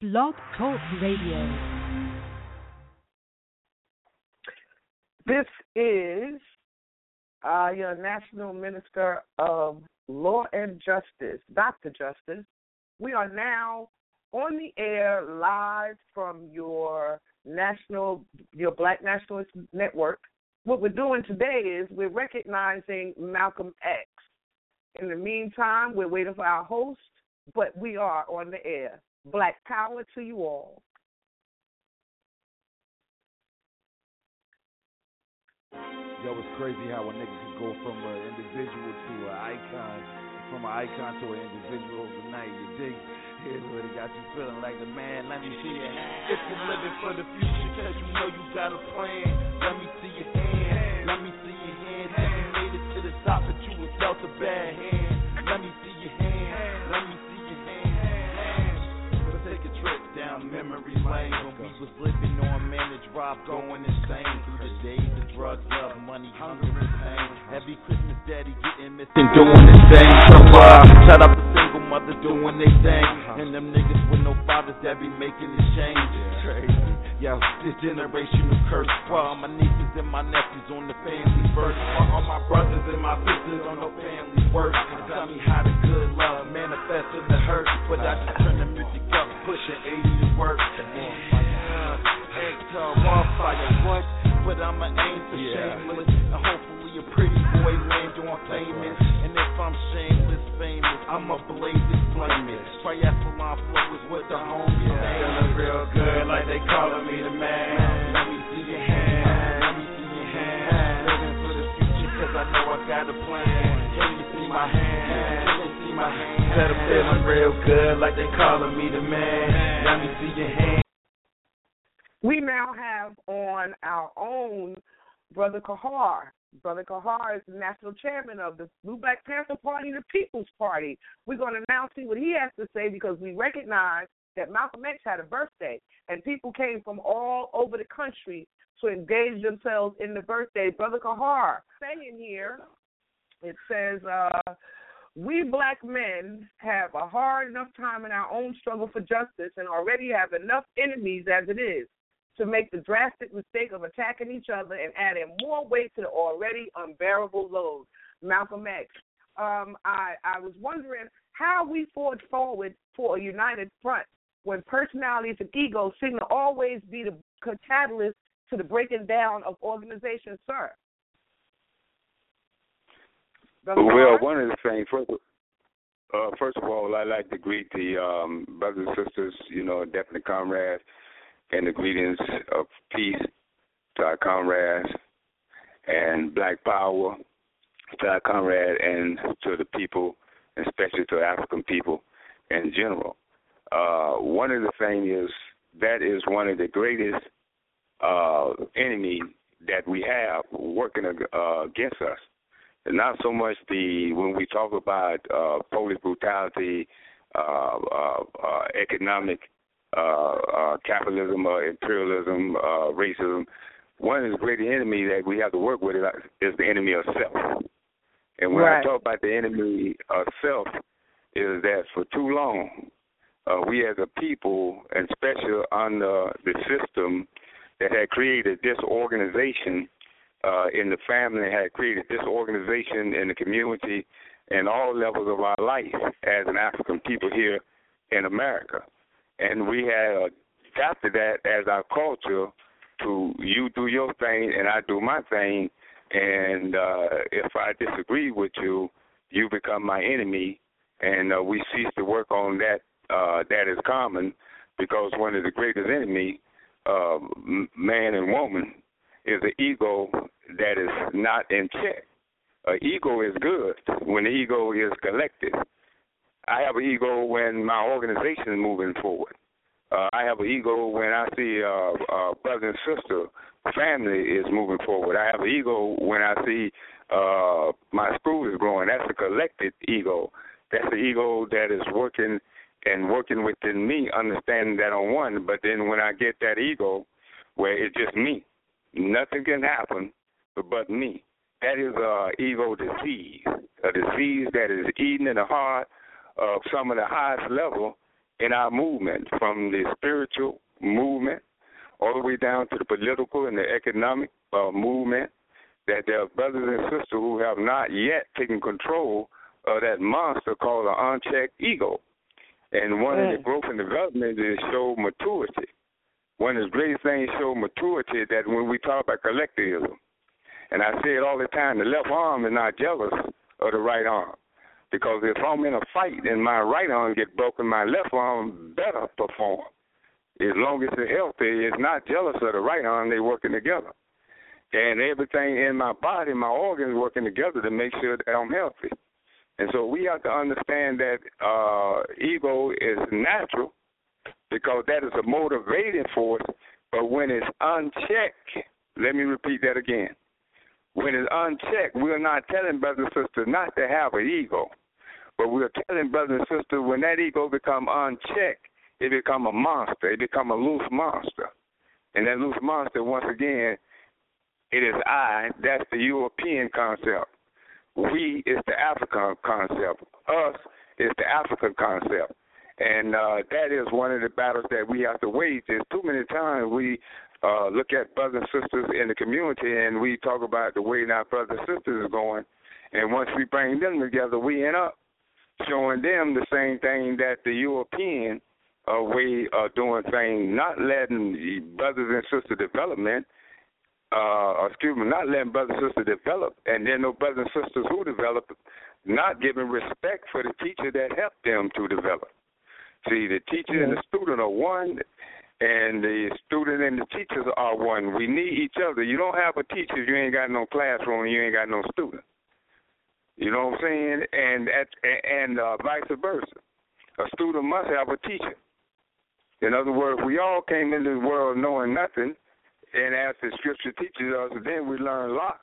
Blog Talk Radio. This is uh, your National Minister of Law and Justice, Dr. Justice. We are now on the air live from your national, your Black Nationalist Network. What we're doing today is we're recognizing Malcolm X. In the meantime, we're waiting for our host, but we are on the air. Black power to you all. Yo, it's crazy how a nigga could go from an individual to an icon, from an icon to an individual overnight. You dig? Here's what it got you feeling like the man. Let me see your hand. If you're living for the future, cause you know you got a plan. Let me see your hand. Let me see your hand. If you made it to the top, but you was dealt a bad hand. Memory lane when we was living on managed rob, going insane through the days of drugs, love, money, hunger, and pain. Every Christmas, daddy getting missing, doing his thing. So uh, shout out to single mothers doing their thing, and them niggas with no fathers that be making the change. Crazy. Yo, this generational curse for all my nieces and my nephews on the family first. For all my brothers and my sisters on the family work. Tell me how the good love manifests in the hurt. But I just turn the music up, pushing 80 to work. Hector, fire, what? But I'ma aim for shameless. And hopefully a pretty boy land on famous. And if I'm shameless, famous, I'ma blaze it, flame it. Triathlon flow is what the homies say. Feeling real good, like they calling me the man. Let me see your hand, let me see your hand. Living for the future, cause I know I got a plan. Can you see my hand? Can you see my hand? Feeling real good, like they calling me the man. Let me see your hand. We now have on our own Brother Kahar. Brother Kahar is the national chairman of the Blue Black Panther Party, the People's Party. We're going to now see what he has to say because we recognize that Malcolm X had a birthday, and people came from all over the country to engage themselves in the birthday. Brother Kahar, saying here, it says, uh, we black men have a hard enough time in our own struggle for justice and already have enough enemies as it is to make the drastic mistake of attacking each other and adding more weight to the already unbearable load. Malcolm X. Um, I, I was wondering how we forge forward for a united front when personalities and egos seem to always be the catalyst to the breaking down of organizations, sir. Brother Well, Kahar? one of the things, first, uh, first of all, I'd like to greet the um, brothers and sisters, you know, definitely comrades, and the greetings of peace to our comrades and black power to our comrade and to the people, especially to African people in general. Uh, one of the things is that is one of the greatest uh, enemy that we have working uh, against us. And not so much the when we talk about uh, police brutality, uh, uh, uh, economic uh, uh, capitalism, uh, imperialism, uh, racism. One of the great enemy that we have to work with is the enemy of self. And when Right. I talk about the enemy of self, is that for too long, uh, we as a people, and especially under the system that had created this organization uh, in the family, had created this organization in the community and all levels of our life as an African people here in America. And we had adapted that as our culture to you do your thing and I do my thing. And uh, if I disagree with you, you become my enemy. And uh, we cease to work on that. Uh, that is common because one of the greatest enemy, uh, man and woman, is the ego that is not in check. Uh, ego is good when the ego is collected. I have an ego when my organization is moving forward. Uh, I have an ego when I see uh, uh, brother and sister family is moving forward. I have an ego when I see uh, my school is growing. That's a collected ego. That's the ego that is working and working within me, understanding that I'm one. But then when I get that ego, where it's just me, nothing can happen but me. That is a ego disease, a disease that is eating in the heart of some of the highest level in our movement, from the spiritual movement all the way down to the political and the economic uh, movement. That there are brothers and sisters who have not yet taken control of that monster called an unchecked ego. And one of the growth and development is show maturity. One of the greatest things show maturity that when we talk about collectivism, and I say it all the time, the left arm is not jealous of the right arm. Because if I'm in a fight and my right arm get broken, my left arm better perform. As long as it's healthy, it's not jealous of the right arm, they working together. And everything in my body, my organs working together to make sure that I'm healthy. And so we have to understand that uh, ego is natural because that is a motivating force. But when it's unchecked, let me repeat that again. When it's unchecked, we're not telling brothers and sisters not to have an ego, but we're telling brothers and sisters when that ego become unchecked, it become a monster. It become a loose monster, and that loose monster, once again, it is I. That's the European concept. We is the African concept. Us is the African concept. And uh, that is one of the battles that we have to wage. There's too many times we uh, look at brothers and sisters in the community and we talk about the way our brothers and sisters are going. And once we bring them together, we end up showing them the same thing that the European uh, way of doing things, not letting brothers and sisters development, uh, excuse me, not letting brothers and sisters develop, and then no brothers and sisters who develop, not giving respect for the teacher that helped them to develop. See, the teacher and the student are one, and the student and the teachers are one. We need each other. You don't have a teacher if you ain't got no classroom and you ain't got no student. You know what I'm saying? And at, and uh, vice versa. A student must have a teacher. In other words, we all came into the world knowing nothing, and as the scripture teaches us, then we learn a lot.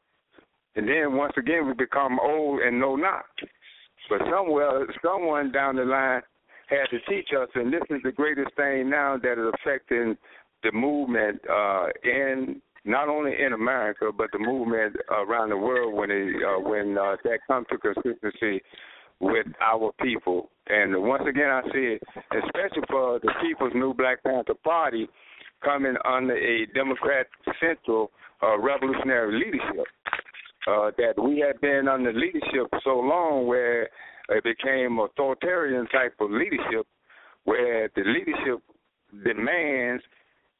And then once again, we become old and know not. But somewhere, someone down the line had to teach us, and this is the greatest thing now that is affecting the movement uh, in not only in America but the movement around the world when it uh, when uh, that comes to consistency with our people. And once again, I say, especially for the People's New Black Panther Party coming under a Democrat Central uh, revolutionary leadership, uh, that we have been under leadership so long where it became authoritarian type of leadership where the leadership demands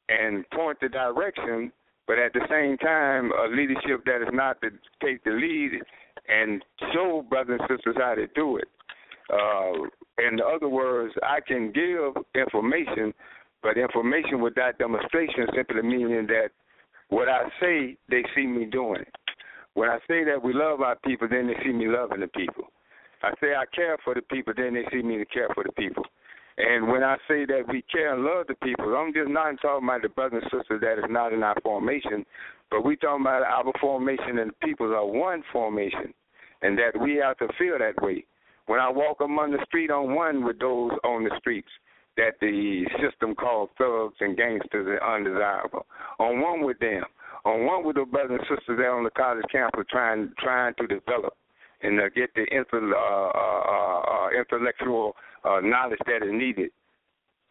and point the direction, but at the same time, a leadership that is not to take the lead and show brothers and sisters how to do it. Uh, in other words, I can give information, but information without demonstration simply meaning that what I say, they see me doing it. When I say that we love our people, then they see me loving the people. I say I care for the people, then they see me to care for the people. And when I say that we care and love the people, I'm just not talking about the brothers and sisters that is not in our formation, but we talking about our formation and the peoples are one formation, and that we have to feel that way. When I walk among the street, I'm one with those on the streets that the system called thugs and gangsters are undesirable. On one with them. On one with the brothers and sisters there on the college campus trying trying to develop and uh, get the intel, uh, uh, uh, intellectual uh, knowledge that is needed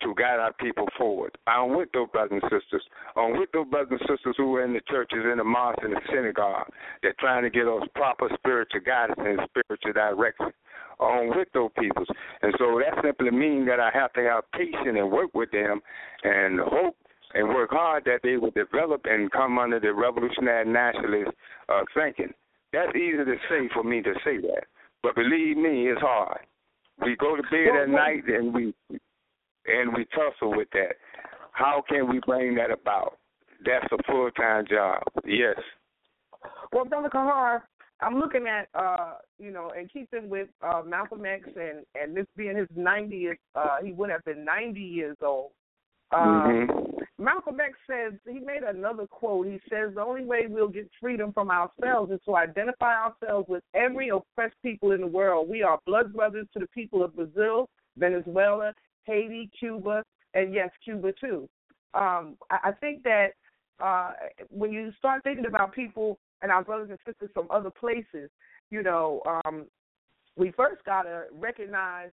to guide our people forward. I'm with those brothers and sisters. I'm with those brothers and sisters who are in the churches, in the mosques, in the synagogue. They're trying to get us proper spiritual guidance and spiritual direction. I'm with those people. And so that simply means that I have to have patience and work with them and hope and work hard that they will develop and come under the revolutionary nationalist uh, thinking. That's easy to say for me to say that, but believe me, it's hard. We go to bed at night and we and we tussle with that. How can we bring that about? That's a full time job. Yes. Well, Brother Kahar, I'm looking at uh, you know, and keeping with uh Malcolm X and and this being his 90th, uh, he would have been 90 years old. Um, mm-hmm. Malcolm X says he made another quote. He says the only way we'll get freedom from ourselves is to identify ourselves with every oppressed people in the world. We are blood brothers to the people of Brazil, Venezuela, Haiti, Cuba, and yes, Cuba too. Um, I, I think that uh, when you start thinking about people and our brothers and sisters from other places, you know, um, we first got to recognize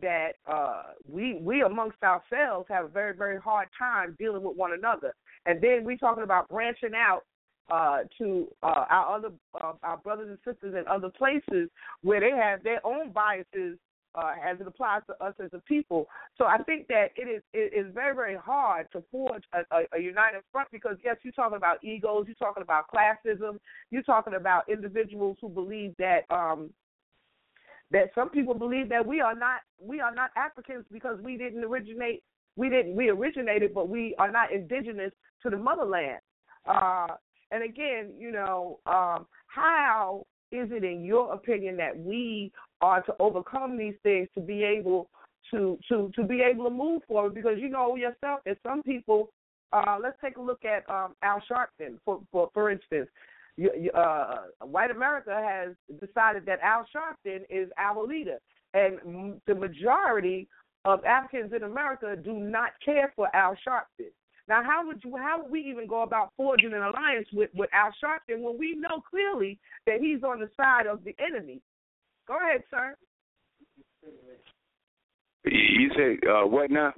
that uh, we we amongst ourselves have a very very hard time dealing with one another, and then we talking about branching out uh, to uh, our other uh, our brothers and sisters in other places where they have their own biases uh, as it applies to us as a people. So I think that it is it is very very hard to forge a, a, a united front because yes, you're talking about egos, you're talking about classism, you're talking about individuals who believe that um, that some people believe that we are not we are not Africans because we didn't originate we didn't we originated but we are not indigenous to the motherland. Uh, and again, you know, um, how is it in your opinion that we are to overcome these things to be able to to to be able to move forward? Because you know yourself that some people uh, let's take a look at um, Al Sharpton, for, for for instance uh, white America has decided that Al Sharpton is our leader, and the majority of Africans in America do not care for Al Sharpton. Now, how would you? How would we even go about forging an alliance with with Al Sharpton when we know clearly that he's on the side of the enemy? Go ahead, sir. You say uh, what now?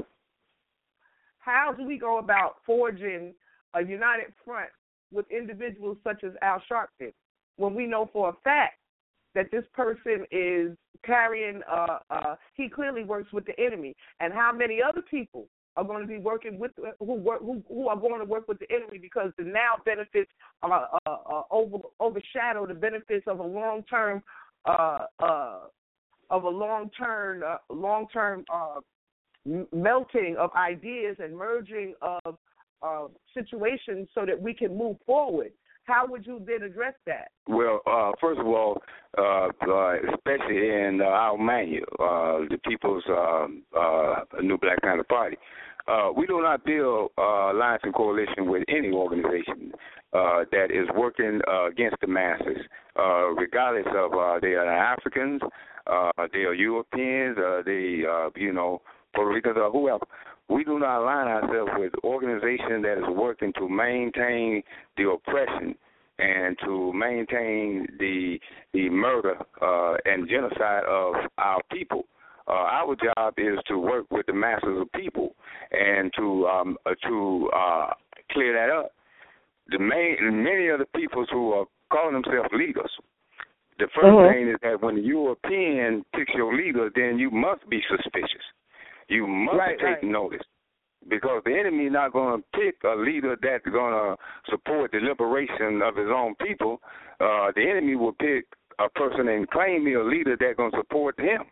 How do we go about forging a united front with individuals such as Al Sharpton when we know for a fact that this person is carrying uh uh he clearly works with the enemy. And how many other people are going to be working with who work who, who are going to work with the enemy because the now benefits are uh, uh, over overshadow the benefits of a long term uh uh of a long term uh, long term uh melting of ideas and merging of uh, situation so that we can move forward. How would you then address that? Well, uh, first of all, uh, uh, especially in uh, our manual, uh, the People's uh, uh, New Black Panther Party, uh, we do not build uh, alliance and coalition with any organization uh, that is working uh, against the masses, uh, regardless of uh, they are Africans, uh, they are Europeans, uh, they, uh, you know, Puerto Ricans, or whoever we do not align ourselves with organizations that is working to maintain the oppression and to maintain the the murder uh, and genocide of our people. Uh, our job is to work with the masses of people and to um, uh, to uh, clear that up. The main many of the peoples who are calling themselves leaders. The 1st Mhm. thing is that when the European picks your leader, then you must be suspicious. You must Right, take right. notice because the enemy is not going to pick a leader that's going to support the liberation of his own people. Uh, the enemy will pick a person and claim me a leader that's going to support him.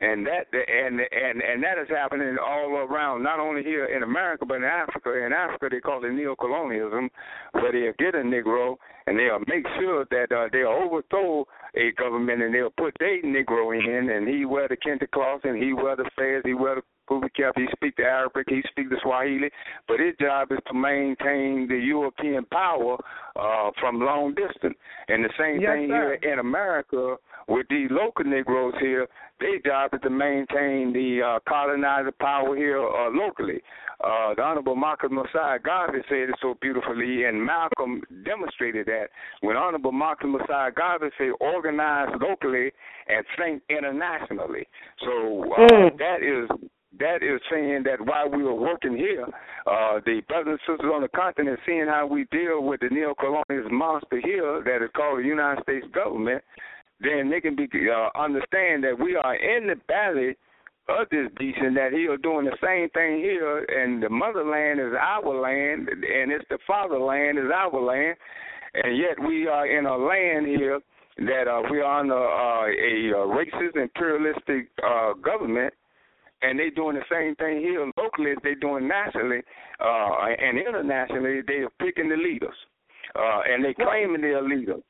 And that and and and that is happening all around, not only here in America but in Africa. In Africa, they call it neocolonialism, where they'll get a Negro and they'll make sure that uh, they'll overthrow a government and they'll put their Negro in, and he wear the kente cloth and he wear the fez, he wear the Kufi cap, he speak the Arabic, he speak the Swahili, but his job is to maintain the European power uh, from long distance. And the same Yes, thing sir. here in America with these local Negroes here, their job is to maintain the uh, colonizer power here uh, locally. Uh, the Honorable Marcus Mosiah Garvey said it so beautifully, and Malcolm demonstrated that when Honorable Marcus Mosiah Garvey said organize locally and think internationally. So uh, Mm. that is that is saying that while we were working here, uh, the brothers and sisters on the continent seeing how we deal with the neo-colonialist monster here that is called the United States government, then they can be uh, understand that we are in the valley of this beast and that he is doing the same thing here and the motherland is our land and it's the fatherland is our land. And yet we are in a land here that uh, we are uh, a uh, racist imperialistic uh, government and they're doing the same thing here locally as they doing nationally uh, and internationally they are picking the leaders uh, and they're claiming they're leaders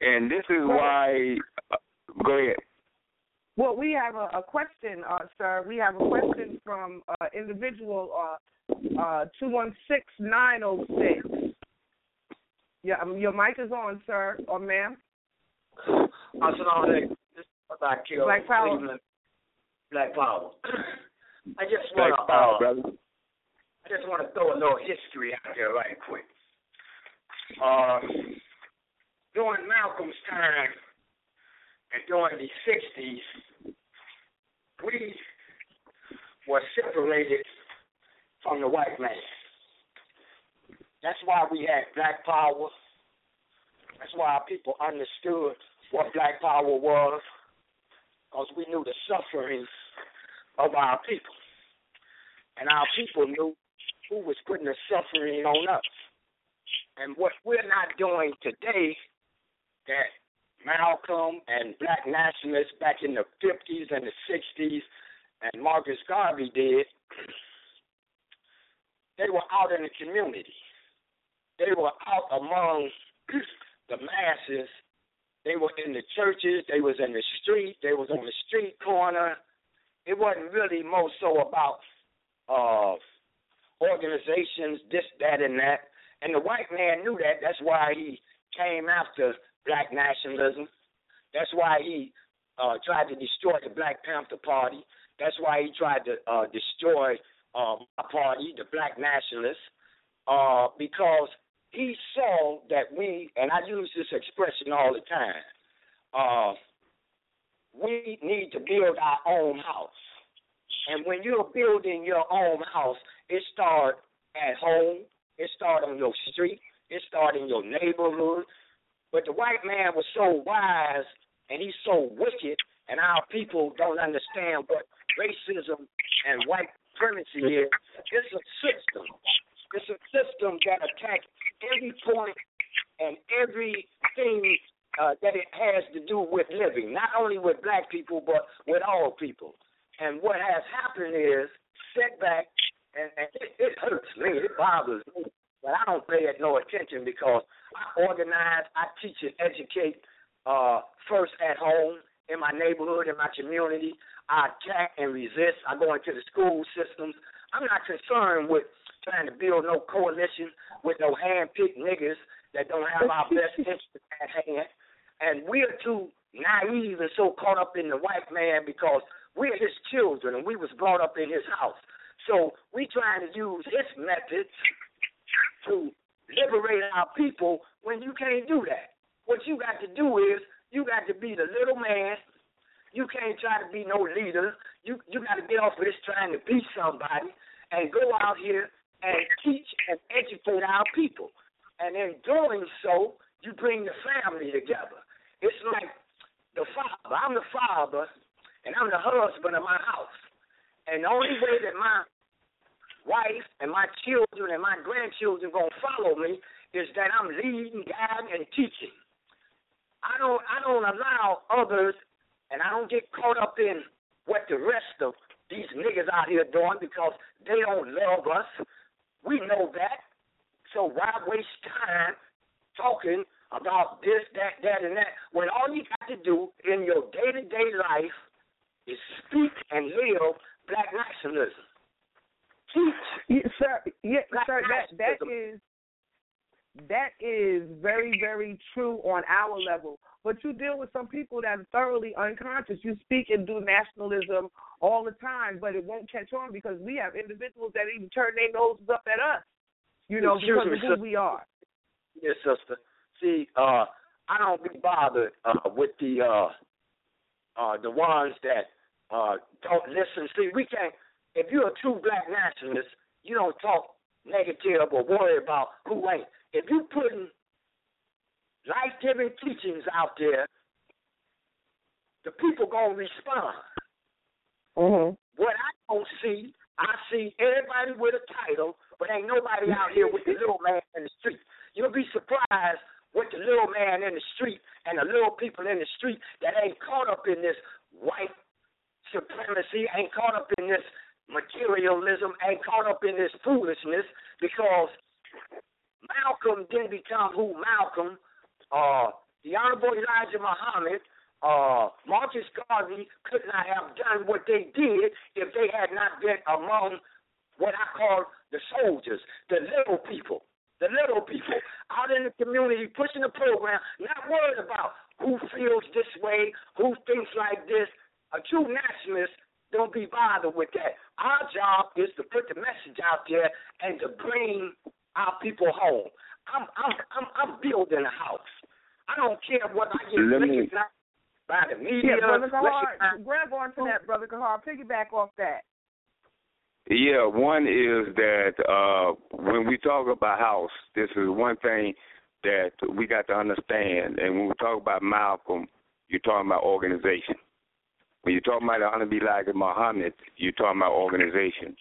and this is Well- why uh, go ahead Well, we have a, a question, uh, sir. We have a question from uh, individual uh, uh, two one six nine zero six. Yeah, um, your mic is on, sir or ma'am. Assalamu alaikum. This is about Kill Black Power. Cleveland. Black Power. I just want to, uh, brother. I just want to throw a little history out there right quick. Uh, during Malcolm's time and during the '60s, we were separated from the white man. That's why we had Black Power. That's why our people understood what Black Power was, because we knew the suffering of our people. And our people knew who was putting the suffering on us. And what we're not doing today that Malcolm and black nationalists back in the 50s and the 60s and Marcus Garvey did, they were out in the community. They were out among the masses. They were in the churches. They was in the street. They was on the street corner. It wasn't really more so about uh, organizations, this, that, and that. And the white man knew that. That's why he came after black nationalism. That's why he uh, tried to destroy the Black Panther Party. That's why he tried to uh, destroy uh, my party, the Black Nationalists, uh, because he saw that we, and I use this expression all the time, uh, we need to build our own house. And when you're building your own house, it starts at home, it starts on your street, it starts in your neighborhood. But the white man was so wise and he's so wicked, and our people don't understand what racism and white supremacy is. It's a system. It's a system that attacks every point and everything uh, that it has to do with living, not only with black people, but with all people. And what has happened is setback, and, and it, it hurts me, it bothers me, but I don't pay it no attention because I organize, I teach and educate uh, first at home, in my neighborhood, in my community. I attack and resist. I go into the school systems. I'm not concerned with trying to build no coalition with no hand-picked niggas that don't have our best interest at hand. And we're too naive and so caught up in the white man because we're his children and we was brought up in his house. So we trying to use his methods to liberate our people when you can't do that. What you got to do is you got to be the little man. You can't try to be no leader. You you got to get off of this trying to be somebody and go out here and teach and educate our people. And in doing so, you bring the family together. It's like the father. I'm the father, and I'm the husband of my house. And the only way that my wife and my children and my grandchildren gonna follow me is that I'm leading, guiding, and teaching. I don't I don't allow others, and I don't get caught up in what the rest of these niggas out here doing because they don't love us. We know that. So why waste time talking about this, that, that, and that when all you got to do in your day to day life is speak and live black nationalism. Teach. Yeah, sir, yeah, Black sir, that that is that is very, very true on our level. But you deal with some people that are thoroughly unconscious. You speak and do nationalism all the time, but it won't catch on because we have individuals that even turn their noses up at us. You know, Excuse because me, of who sir. we are. Yes, sister. See, uh, I don't be bothered uh, with the uh, uh, the ones that uh, don't listen. See, we can't. If you're a true black nationalist, you don't talk negative or worry about who ain't. If you putting life-giving teachings out there, the people gonna respond. Mm-hmm. What I don't see, I see everybody with a title, but ain't nobody out here with the little man in the street. You'll be surprised with the little man in the street and the little people in the street that ain't caught up in this white supremacy, ain't caught up in this materialism, ain't caught up in this foolishness because Malcolm didn't become who Malcolm, uh, the Honorable Elijah Muhammad, uh, Marcus Garvey could not have done what they did if they had not been among what I call the soldiers, the little people, the little people out in the community pushing the program, not worried about who feels this way, who thinks like this. A true nationalist don't be bothered with that. Our job is to put the message out there and to bring our people home. I'm I'm I'm, I'm building a house. I don't care what I get Let me- recognized by the media. Yeah, brother recognized- Kahar, grab onto that, brother Kahar. Piggyback off that. Yeah, one is that uh when we talk about house, this is one thing that we got to understand. And when we talk about Malcolm, you're talking about organization. When you talk about Honorable Elijah Muhammad, you're talking about organization.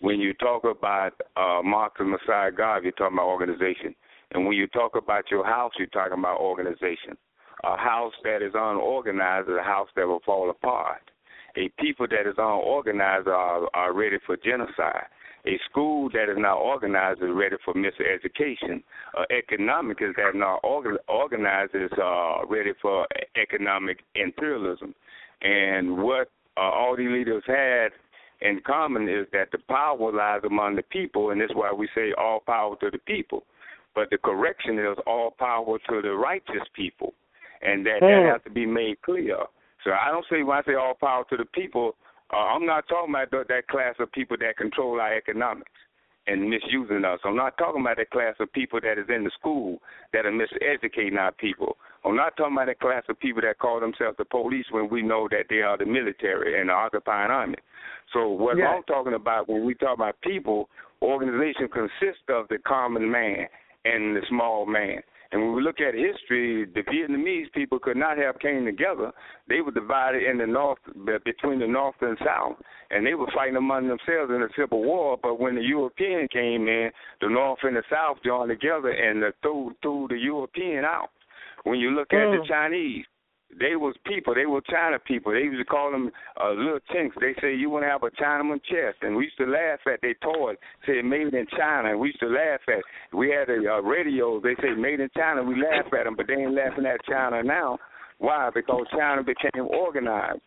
When you talk about uh Marcus Mosiah God, you're talking about organization. And when you talk about your house, you're talking about organization. A house that is unorganized is a house that will fall apart. A people that is unorganized are, are ready for genocide. A school that is not organized is ready for miseducation. Uh, economic is that not orga- organized is uh, ready for economic imperialism. And what uh, all these leaders had in common is that the power lies among the people, and that's why we say all power to the people. But the correction is all power to the righteous people, and that that has to be made clear. So I don't say when I say all power to the people, uh, I'm not talking about th- that class of people that control our economics and misusing us. I'm not talking about that class of people that is in the school that are miseducating our people. I'm not talking about that class of people that call themselves the police when we know that they are the military and the occupying army. So what. I'm talking about when we talk about people, organization consists of the common man and the small man. And when we look at history, the Vietnamese people could not have came together. They were divided in the north between the north and south, and they were fighting among themselves in a civil war. But when the European came in, the north and the south joined together and threw threw the European out. When you look at the mm. Chinese, they was people. They were China people. They used to call them uh, little chinks. They say you want to have a Chinaman chest, and we used to laugh at their toys. Say made in China. And we used to laugh at. We had a uh, radios. They say made in China. We laugh at them, but they ain't laughing at China now. Why? Because China became organized.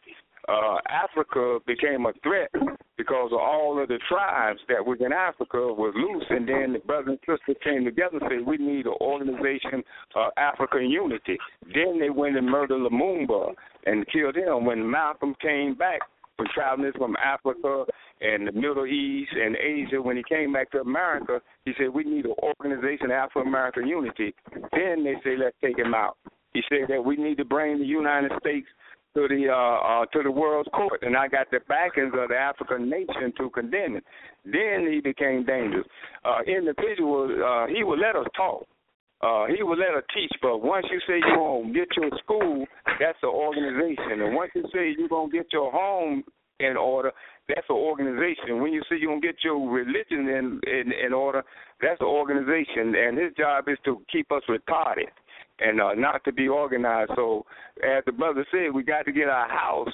Uh, Africa became a threat because of all of the tribes that was in Africa was loose, and then the brothers and sisters came together and said we need an organization, uh, African unity. Then they went and murdered Lumumba and killed him. When Malcolm came back from traveling from Africa and the Middle East and Asia, when he came back to America, he said we need an organization, Afro American unity. Then they say let's take him out. He said that we need to bring the United States to the uh, uh, to the world's court, and I got the backings of the African nation to condemn it. Then he became dangerous. Uh, individual, uh, he would let us talk. Uh, he would let us teach, but once you say you're gonna get your school, that's an organization, and once you say you're gonna get your home in order, that's an organization. When you say you're gonna get your religion in in, in order, that's an organization, and his job is to keep us retarded and uh, not to be organized. So, as the brother said, we got to get our house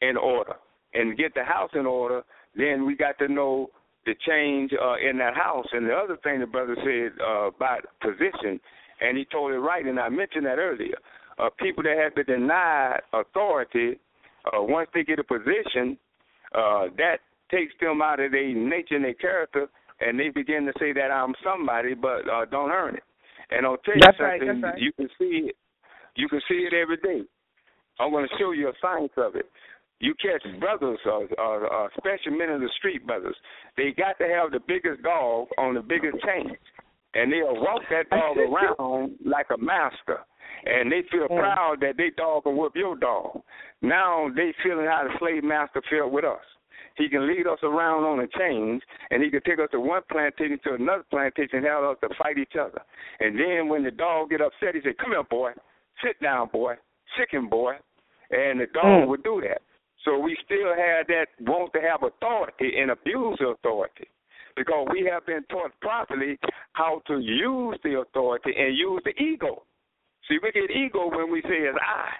in order, and get the house in order. Then we got to know the change uh, in that house. And the other thing the brother said uh, about position, and he told it right, and I mentioned that earlier. Uh, people that have been denied authority, uh, once they get a position, uh, that takes them out of their nature and their character, and they begin to say that I'm somebody, but uh, don't earn it. And I'll tell you That's something. that's right. You can see it. You can see it every day. I'm going to show you a science of it. You catch brothers, uh, uh, uh, special men of the street brothers. They got to have the biggest dog on the biggest chain, and they'll walk that dog around like a master. And they feel proud that they dog can whip your dog. Now they feeling how the slave master felt with us. He can lead us around on a chains, and he can take us to one plantation to another plantation and have us to fight each other. And then when the dog get upset, he say, "Come here, boy. Sit down, boy. Chicken, boy." And the dog hmm. would do that. So we still have that want to have authority and abuse authority because we have been taught properly how to use the authority and use the ego. See, we get ego when we say it's I.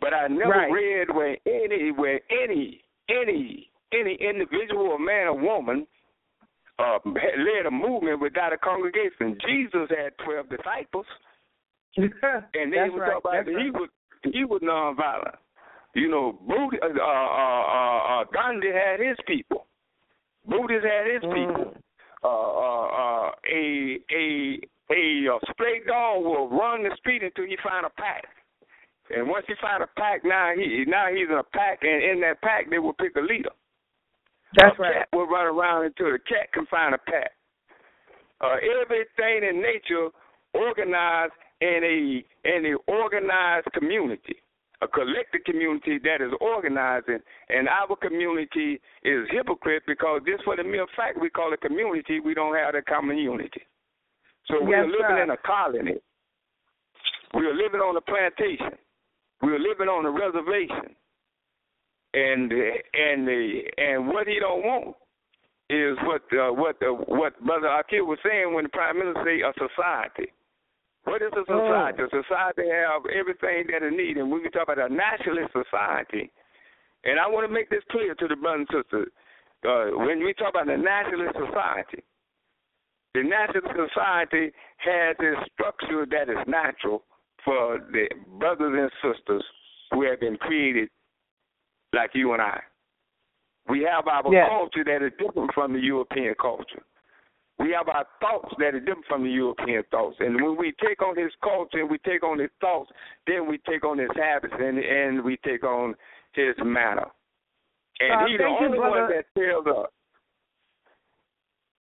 But I never Right. read where any where any any any individual or man or woman uh, led a movement without a congregation. Jesus had twelve disciples, and they would right, about he right. was he was nonviolent. You know, Buddha, uh, uh, uh, uh, Gandhi had his people. Buddhists had his Mm. people. Uh, uh, uh, a a a uh, stray dog will run the street until he find a pack. And once he find a pack, now he now he's in a pack, and in that pack they will pick a leader. That's a right. cat will run around until the cat can find a pack. Uh, everything in nature organized in a in a organized community, a collective community that is organizing, and our community is hypocrite because just for the mere fact we call it community, we don't have a common unity. So we Yes, are living sir. in a colony. We are living on a plantation. We are living on a reservation. And and the and what he don't want is what uh, what uh, what Brother Akil was saying when the Prime Minister say a society. What is a society? A society have everything that it needs. And when we talk about a nationalist society, and I want to make this clear to the brothers and sisters, uh, when we talk about the nationalist society, the nationalist society has a structure that is natural for the brothers and sisters who have been created like you and I. We have our Yes. culture that is different from the European culture. We have our thoughts that are different from the European thoughts. And when we take on his culture and we take on his thoughts, then we take on his habits and and we take on his manner. And Uh, he's the thank you, only one that tells us.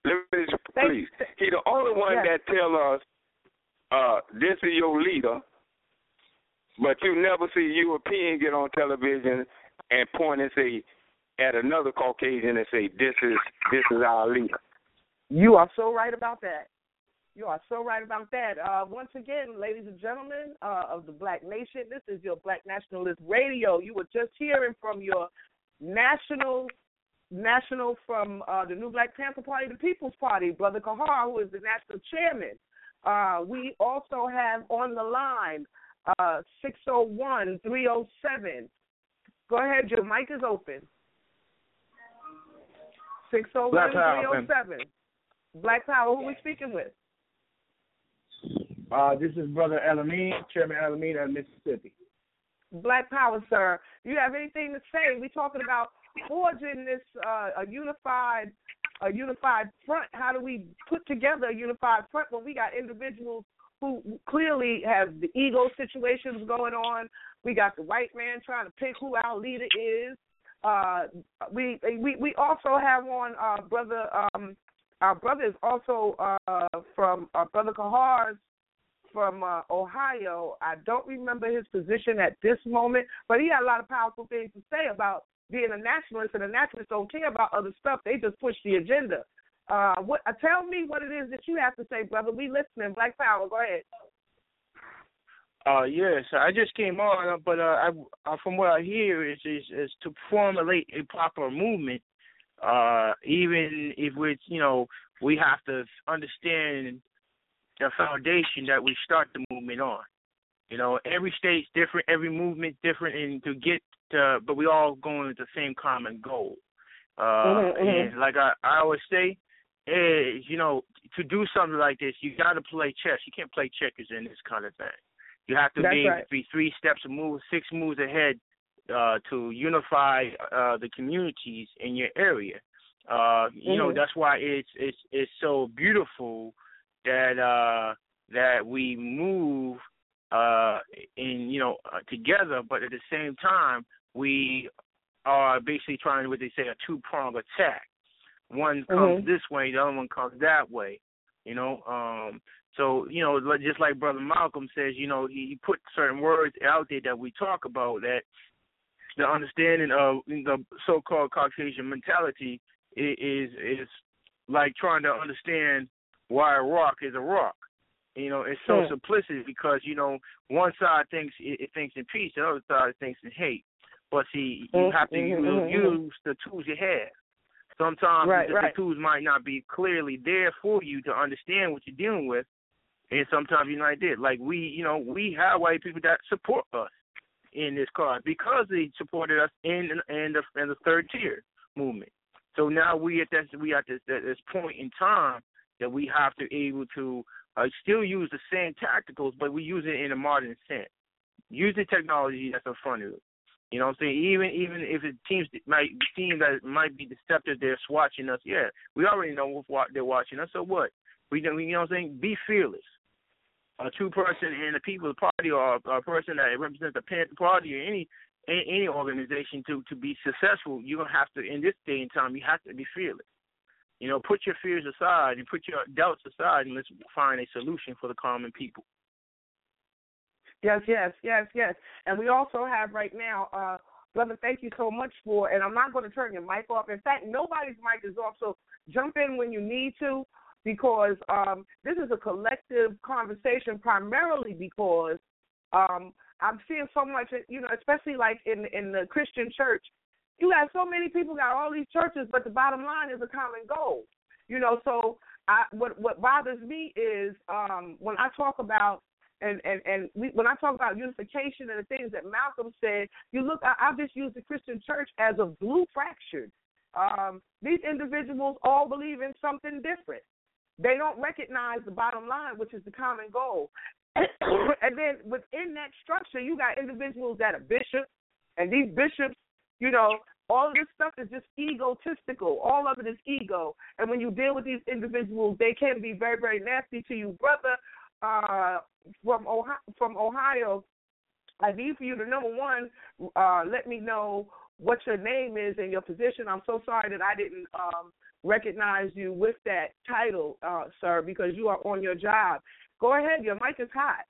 Let me just- please. He's the only one Yes. that tell us, uh, this is your leader, but you never see a European get on television and point and say at another Caucasian and say, This is this is our leader. You are so right about that. You are so right about that. Uh, once again, ladies and gentlemen uh, of the Black Nation, this is your Black Nationalist Radio. You were just hearing from your national, national from uh, the New Black Panther Party, the People's Party, Brother Kahar, who is the national chairman. Uh, we also have on the line uh, 601 307. Go ahead, your mic is open. 601 Black Power, 307. Black Power, who we speaking with? Uh, this is Brother Elamine, Chairman Elamine of Mississippi. Black Power, sir. You have anything to say? We're talking about forging this uh, a unified a unified front. How do we put together a unified front when we got individuals who clearly have the ego situations going on? We got the white man trying to pick who our leader is. Uh, we we we also have on our brother. Um, our brother is also uh, from our brother Kahar's from uh, Ohio. I don't remember his position at this moment, but he had a lot of powerful things to say about being a nationalist, and the nationalists don't care about other stuff. They just push the agenda. Uh, what? Uh, tell me what it is that you have to say, brother. We listening. Black Power. Go ahead. Uh, yes, I just came on, uh, but uh, I, uh, from what I hear is, is is to formulate a proper movement. Uh, even if we, you know, we have to understand the foundation that we start the movement on. You know, every state's different, every movement's different, and to get, to, but we all going with the same common goal. Uh, Mhm, mhm. and like I, I always say, is you know, to do something like this, you got to play chess. You can't play checkers in this kind of thing. You have to That's be, right. be three steps move, six moves ahead uh, to unify uh, the communities in your area. Uh, you know Mhm. that's why it's it's it's so beautiful that uh, that we move uh, in you know uh, together, but at the same time we are basically trying what they say a two prong attack. One comes Mhm. this way, the other one comes that way. You know, um, so you know, just like Brother Malcolm says, you know, he, put certain words out there that we talk about that the understanding of the so-called Caucasian mentality is is like trying to understand why a rock is a rock. You know, it's so Hmm. simplistic because you know one side thinks it, it thinks in peace, the other side thinks in hate. But see, you Mhm, have to mhm, use, mhm, use the tools you have. Sometimes Right, the, right. tools might not be clearly there for you to understand what you're dealing with, and sometimes you're not there. Like we, you know, we have white people that support us in this cause because they supported us in in the in the third tier movement. So now we at this we at this at this point in time that we have to able to uh, still use the same tacticals, but we use it in a modern sense. use the technology that's in front of you. You know what I'm saying? Even even if it seems might seem that might be deceptive, they're watching us. Yeah, we already know what they're watching us. So what? We you know what I'm saying? Be fearless. A true person in the People's Party or a person that represents the Party or any any organization to to be successful, you're gonna have to in this day and time you have to be fearless. You know, put your fears aside and put your doubts aside, and let's find a solution for the common people. Yes, yes, yes, yes. And we also have right now, uh, brother, thank you so much for, and I'm not going to turn your mic off. In fact, nobody's mic is off, so jump in when you need to because um, this is a collective conversation primarily because um, I'm seeing so much, you know, especially like in in the Christian church, you have so many people got all these churches, but the bottom line is a common goal, you know. So I, what what bothers me is um, when I talk about and and and we, when I talk about unification and the things that Malcolm said, you look. I, I've just used the Christian church as a blue fractured. Um, these individuals all believe in something different. They don't recognize the bottom line, which is the common goal. and then within that structure, you got individuals that are bishops, and these bishops, you know, all of this stuff is just egotistical. All of it is ego. And when you deal with these individuals, they can be very, very nasty to you, brother uh, from Ohio, from Ohio, I need for you to number one, uh, let me know what your name is and your position. I'm so sorry that I didn't um, recognize you with that title, uh, sir, because you are on your job. Go ahead, your mic is hot.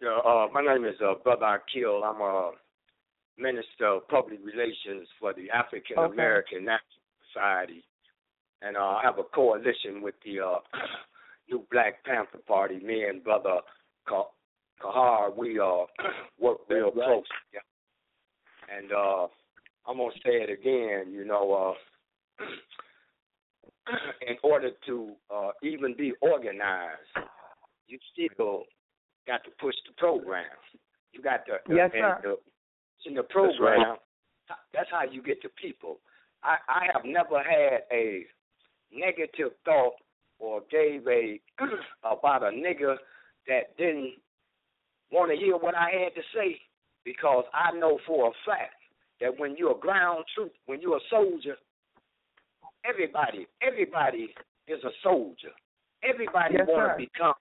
Yeah, uh, my name is uh, Brother Akil. I'm a minister of public relations for the African American okay. National Society, and uh, I have a coalition with the uh, New Black Panther Party, me and brother Kahar, we uh work real right. close. Yeah. And uh I'm gonna say it again, you know, uh in order to uh even be organized, you still got to push the program. You got to yes, sir. The, in the program that's, right. that's how you get to people. I, I have never had a negative thought or gave a about a nigger that didn't want to hear what I had to say because I know for a fact that when you're a ground troop, when you're a soldier, everybody, everybody is a soldier. Everybody yes, want to become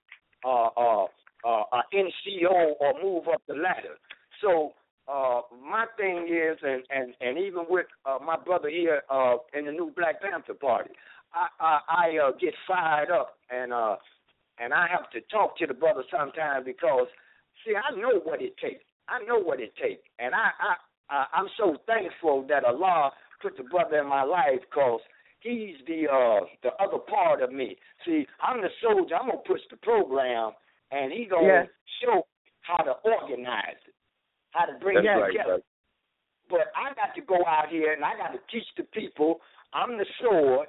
uh, uh, uh, a NCO or move up the ladder. So uh, my thing is, and and and even with uh, my brother here uh, in the new Black Panther Party, I I, I uh, get fired up and uh and I have to talk to the brother sometimes because see I know what it takes. I know what it takes, and I I, I I'm so thankful that Allah put the brother in my life because he's the uh the other part of me. See, I'm the soldier. I'm gonna push the program, and he gonna yeah. show how to organize it, how to bring That's it right, together. Right. But I got to go out here and I got to teach the people. I'm the sword,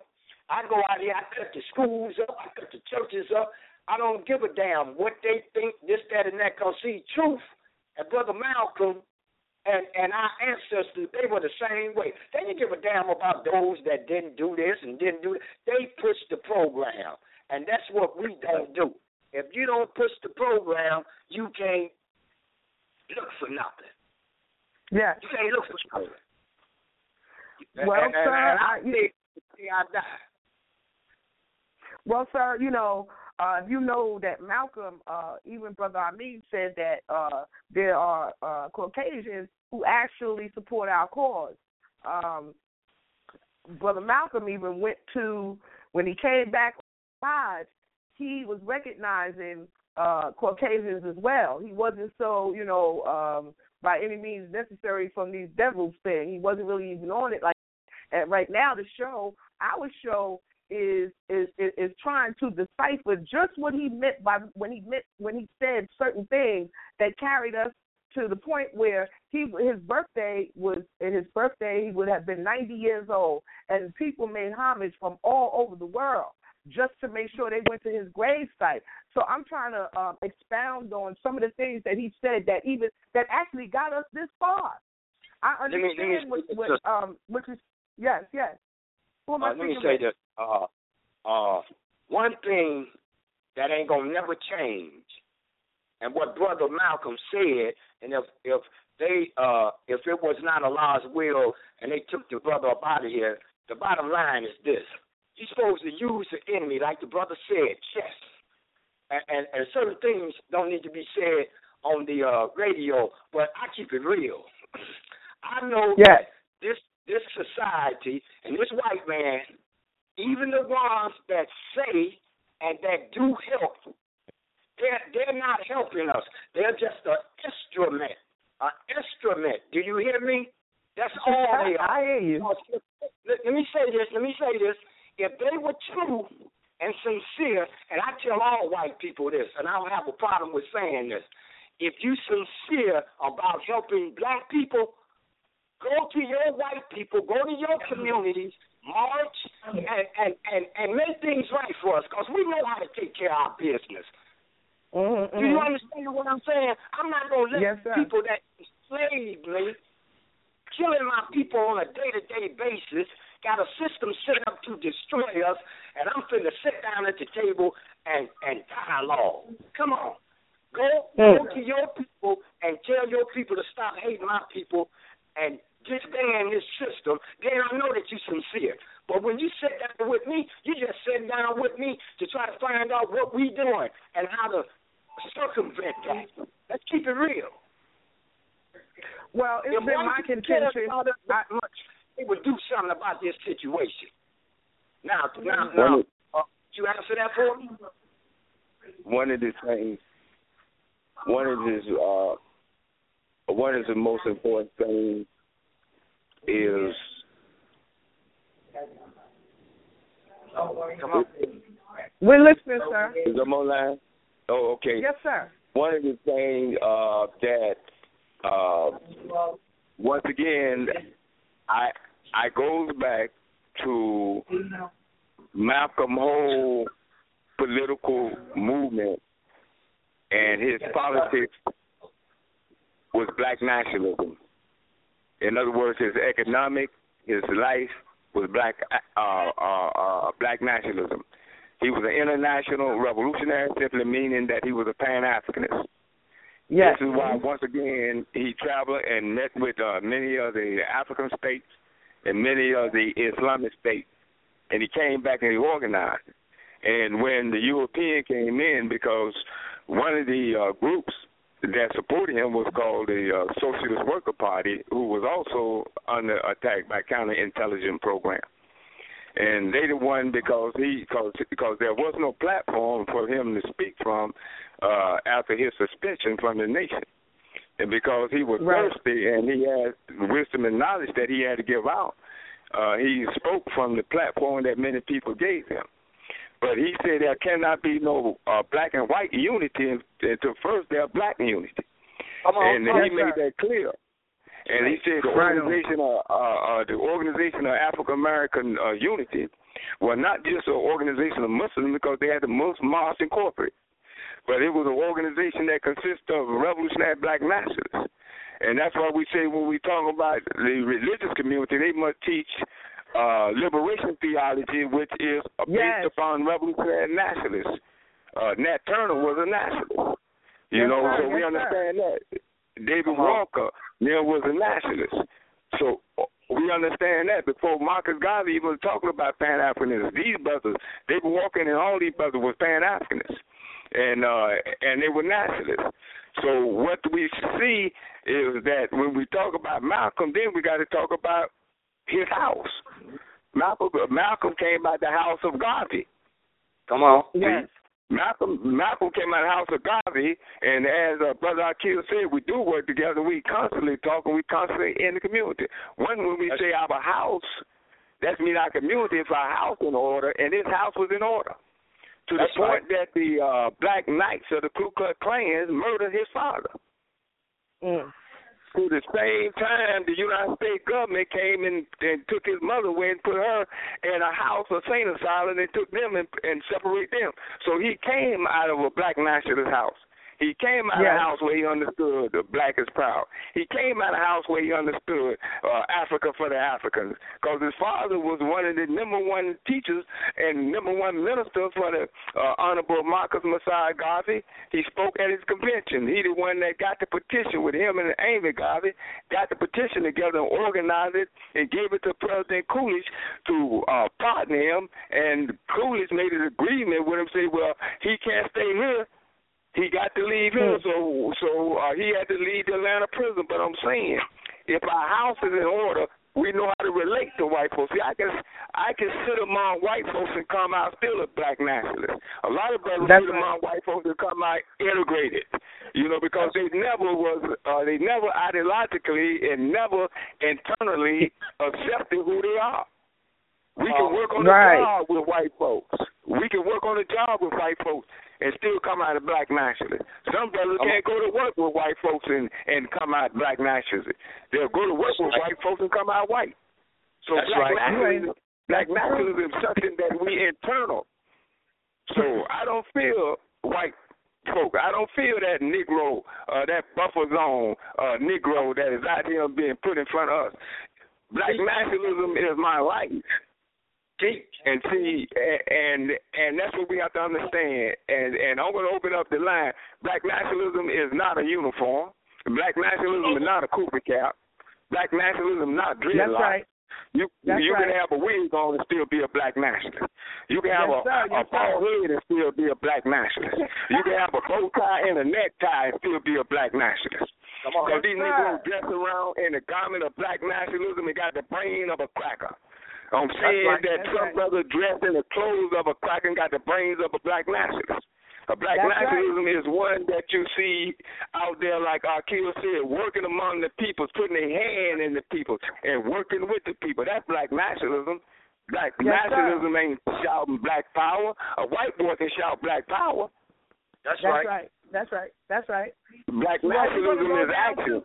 I go out here, I cut the schools up, I cut the churches up. I don't give a damn what they think, this, that, and that. Cause see, truth and Brother Malcolm and and our ancestors, they were the same way. They didn't give a damn about those that didn't do this and didn't do it. They pushed the program, and that's what we don't do. If you don't push the program, you can't look for nothing. Yeah. You can't look for nothing. Well, and, and, sir, and I, I, I die. Well, sir, you know, uh, you know that Malcolm, uh, even Brother Amin said that uh, there are uh, Caucasians who actually support our cause. Um, Brother Malcolm even went to when he came back he was recognizing uh, Caucasians as well. He wasn't so, you know, um, by any means necessary from these devils thing. He wasn't really even on it like. And right now, the show, our show, is is is trying to decipher just what he meant by when he meant when he said certain things that carried us to the point where he his birthday was in his birthday he would have been 90 years old and people made homage from all over the world just to make sure they went to his grave site. So I'm trying to um, expound on some of the things that he said that even that actually got us this far. I understand let me, let me, what, what um which is yes yes uh, let me say this. uh, uh, one thing that ain't gonna never change and what Brother Malcolm said, and if if they uh if it was not Allah's will and they took the brother up out of here, the bottom line is this. You're supposed to use the enemy, like the brother said, chess. And, and, and certain things don't need to be said on the uh, radio, but I keep it real. I know yes. that this this society and this white man, even the ones that say and that do help, they're they're not helping us. They're just an instrument. An instrument. Do you hear me? That's all they are. I hear you. Let, let me say this. Let me say this. If they were true and sincere, and I tell all white people this, and I don't have a problem with saying this. If you sincere about helping black people, go to your white people, go to your communities, march, and and and, and make things right for us, because we know how to take care of our business. Mm-hmm. Do you understand what I'm saying? I'm not gonna let Yes, people that enslaved me, killing my people on a day-to-day basis, got a system set up to destroy us, and I'm finna sit down at the table and and dialogue. Come on, go go Mm. to your people and tell your people to stop hating my people and disband this system. Then I know that you're sincere. But when you sit down with me, you just sit down with me to try to find out what we doing and how to circumvent that. Let's keep it real. Well, it's If been my contention. about us that much, they would do something about this situation. Now, now, now, of- uh, you answer that for me? one of the things, one of his, uh, one of the most important things is Come on. We're listening, sir. is I'm online. Oh, okay. Yes, sir. One of the things uh, that uh, once again I I goes back to Malcolm whole political movement and his politics was black nationalism. In other words, his economic, his life was black uh, uh, uh, black nationalism. He was an international revolutionary, simply meaning that he was a Pan Africanist. Yes. This is why, once again, he traveled and met with uh, many of the African states and many of the Islamic states, and he came back and he organized. And when the European came in, because one of the uh, groups that supported him was called the uh, Socialist Worker Party, who was also under attack by counterintelligence program. And they the one because he because because there was no platform for him to speak from uh, after his suspension from the nation, and because he was Right. thirsty and he had wisdom and knowledge that he had to give out, uh, he spoke from the platform that many people gave him. But he said there cannot be no uh, black and white unity until first there black unity, on. and Yes, he made that clear. And he said the organization of uh, uh, the organization of African American uh, Unity was not just an organization of Muslims because they had the Muslim Mosque Incorporated, but it was an organization that consists of revolutionary black nationalists. And that's why we say when we talk about the religious community, they must teach uh, liberation theology, which is based Yes. upon revolutionary nationalists. Uh, Nat Turner was a nationalist. You Yes, know, sir. so we Yes, sir. understand that. David on. Walker there was a nationalist. So uh, we understand that before Marcus Garvey even was talking about Pan Africanism. These brothers, they were walking, and all these brothers were Pan Africanists, and uh, and they were nationalists. So what we see is that when we talk about Malcolm, then we got to talk about his house. Malcolm Malcolm came out the house of Garvey. Come on. Yes. Malcolm Malcolm came out of the house of Garvey, and as uh, Brother Akil said, we do work together. We constantly talk, and we constantly in the community. When when we say our house, that means our community is our house in order, and his house was in order. To That's the point that the uh, Black Knights of the Ku Klux Klan murdered his father. Mm. Through the same time, the United States government came and, and took his mother away and put her in a house, a sane asylum, and took them and, and separate them. So he came out of a black nationalist house. He came out Yes. of a house where he understood the black is proud. He came out of a house where he understood uh, Africa for the Africans, because his father was one of the number one teachers and number one minister for the uh, Honorable Marcus Mosiah Garvey. He spoke at his convention. He the one that got the petition with him and Amy Garvey, got the petition together and organized it and gave it to President Coolidge to uh, partner him. And Coolidge made an agreement with him, say, well, he can't stay here. He got to leave here, so so uh, he had to leave the Atlanta prison. But I'm saying, if our house is in order, we know how to relate to white folks. See, I can I can sit among white folks and come out still a black nationalist. A lot of brothers That's sit right. among white folks and come out integrated. You know, because they never was uh, they never ideologically and never internally accepted who they are. We can work on Right. the job with white folks. We can work on the job with white folks and still come out a black nationalist. Some brothers can't go to work with white folks and and come out black nationalist. They'll go to work with white folks and come out white. So That's black right. nationalism, black nationalism is something that we internal. So I don't feel white folk. I don't feel that Negro, uh, that buffer zone uh, Negro that is out here being put in front of us. Black nationalism is my life. And see, and and that's what we have to understand. And and I'm going to open up the line. Black nationalism is not a uniform. Black nationalism is not a Kufi cap. Black nationalism is not dreadlock. That's right. You That's you right. can have a wig on and still be a black nationalist. You can have Yes, a, sir. a Yes, bald head and still be a black nationalist. You can have a bow tie and a necktie and still be a black nationalist. Come on. Because these niggas dress around in the garment of black nationalism and got the brain of a cracker. I'm saying right. that That's some right. brother dressed in the clothes of a crack and got the brains of a black nationalist. A black That's right. nationalism is one that you see out there, like Akil said, working among the people, putting a hand in the people, and working with the people. That's black nationalism. Black Yes, sir. nationalism ain't shouting black power. A white boy can shout black power. That's, That's right. right. That's right. That's right. Black Well, nationalism is down action. to-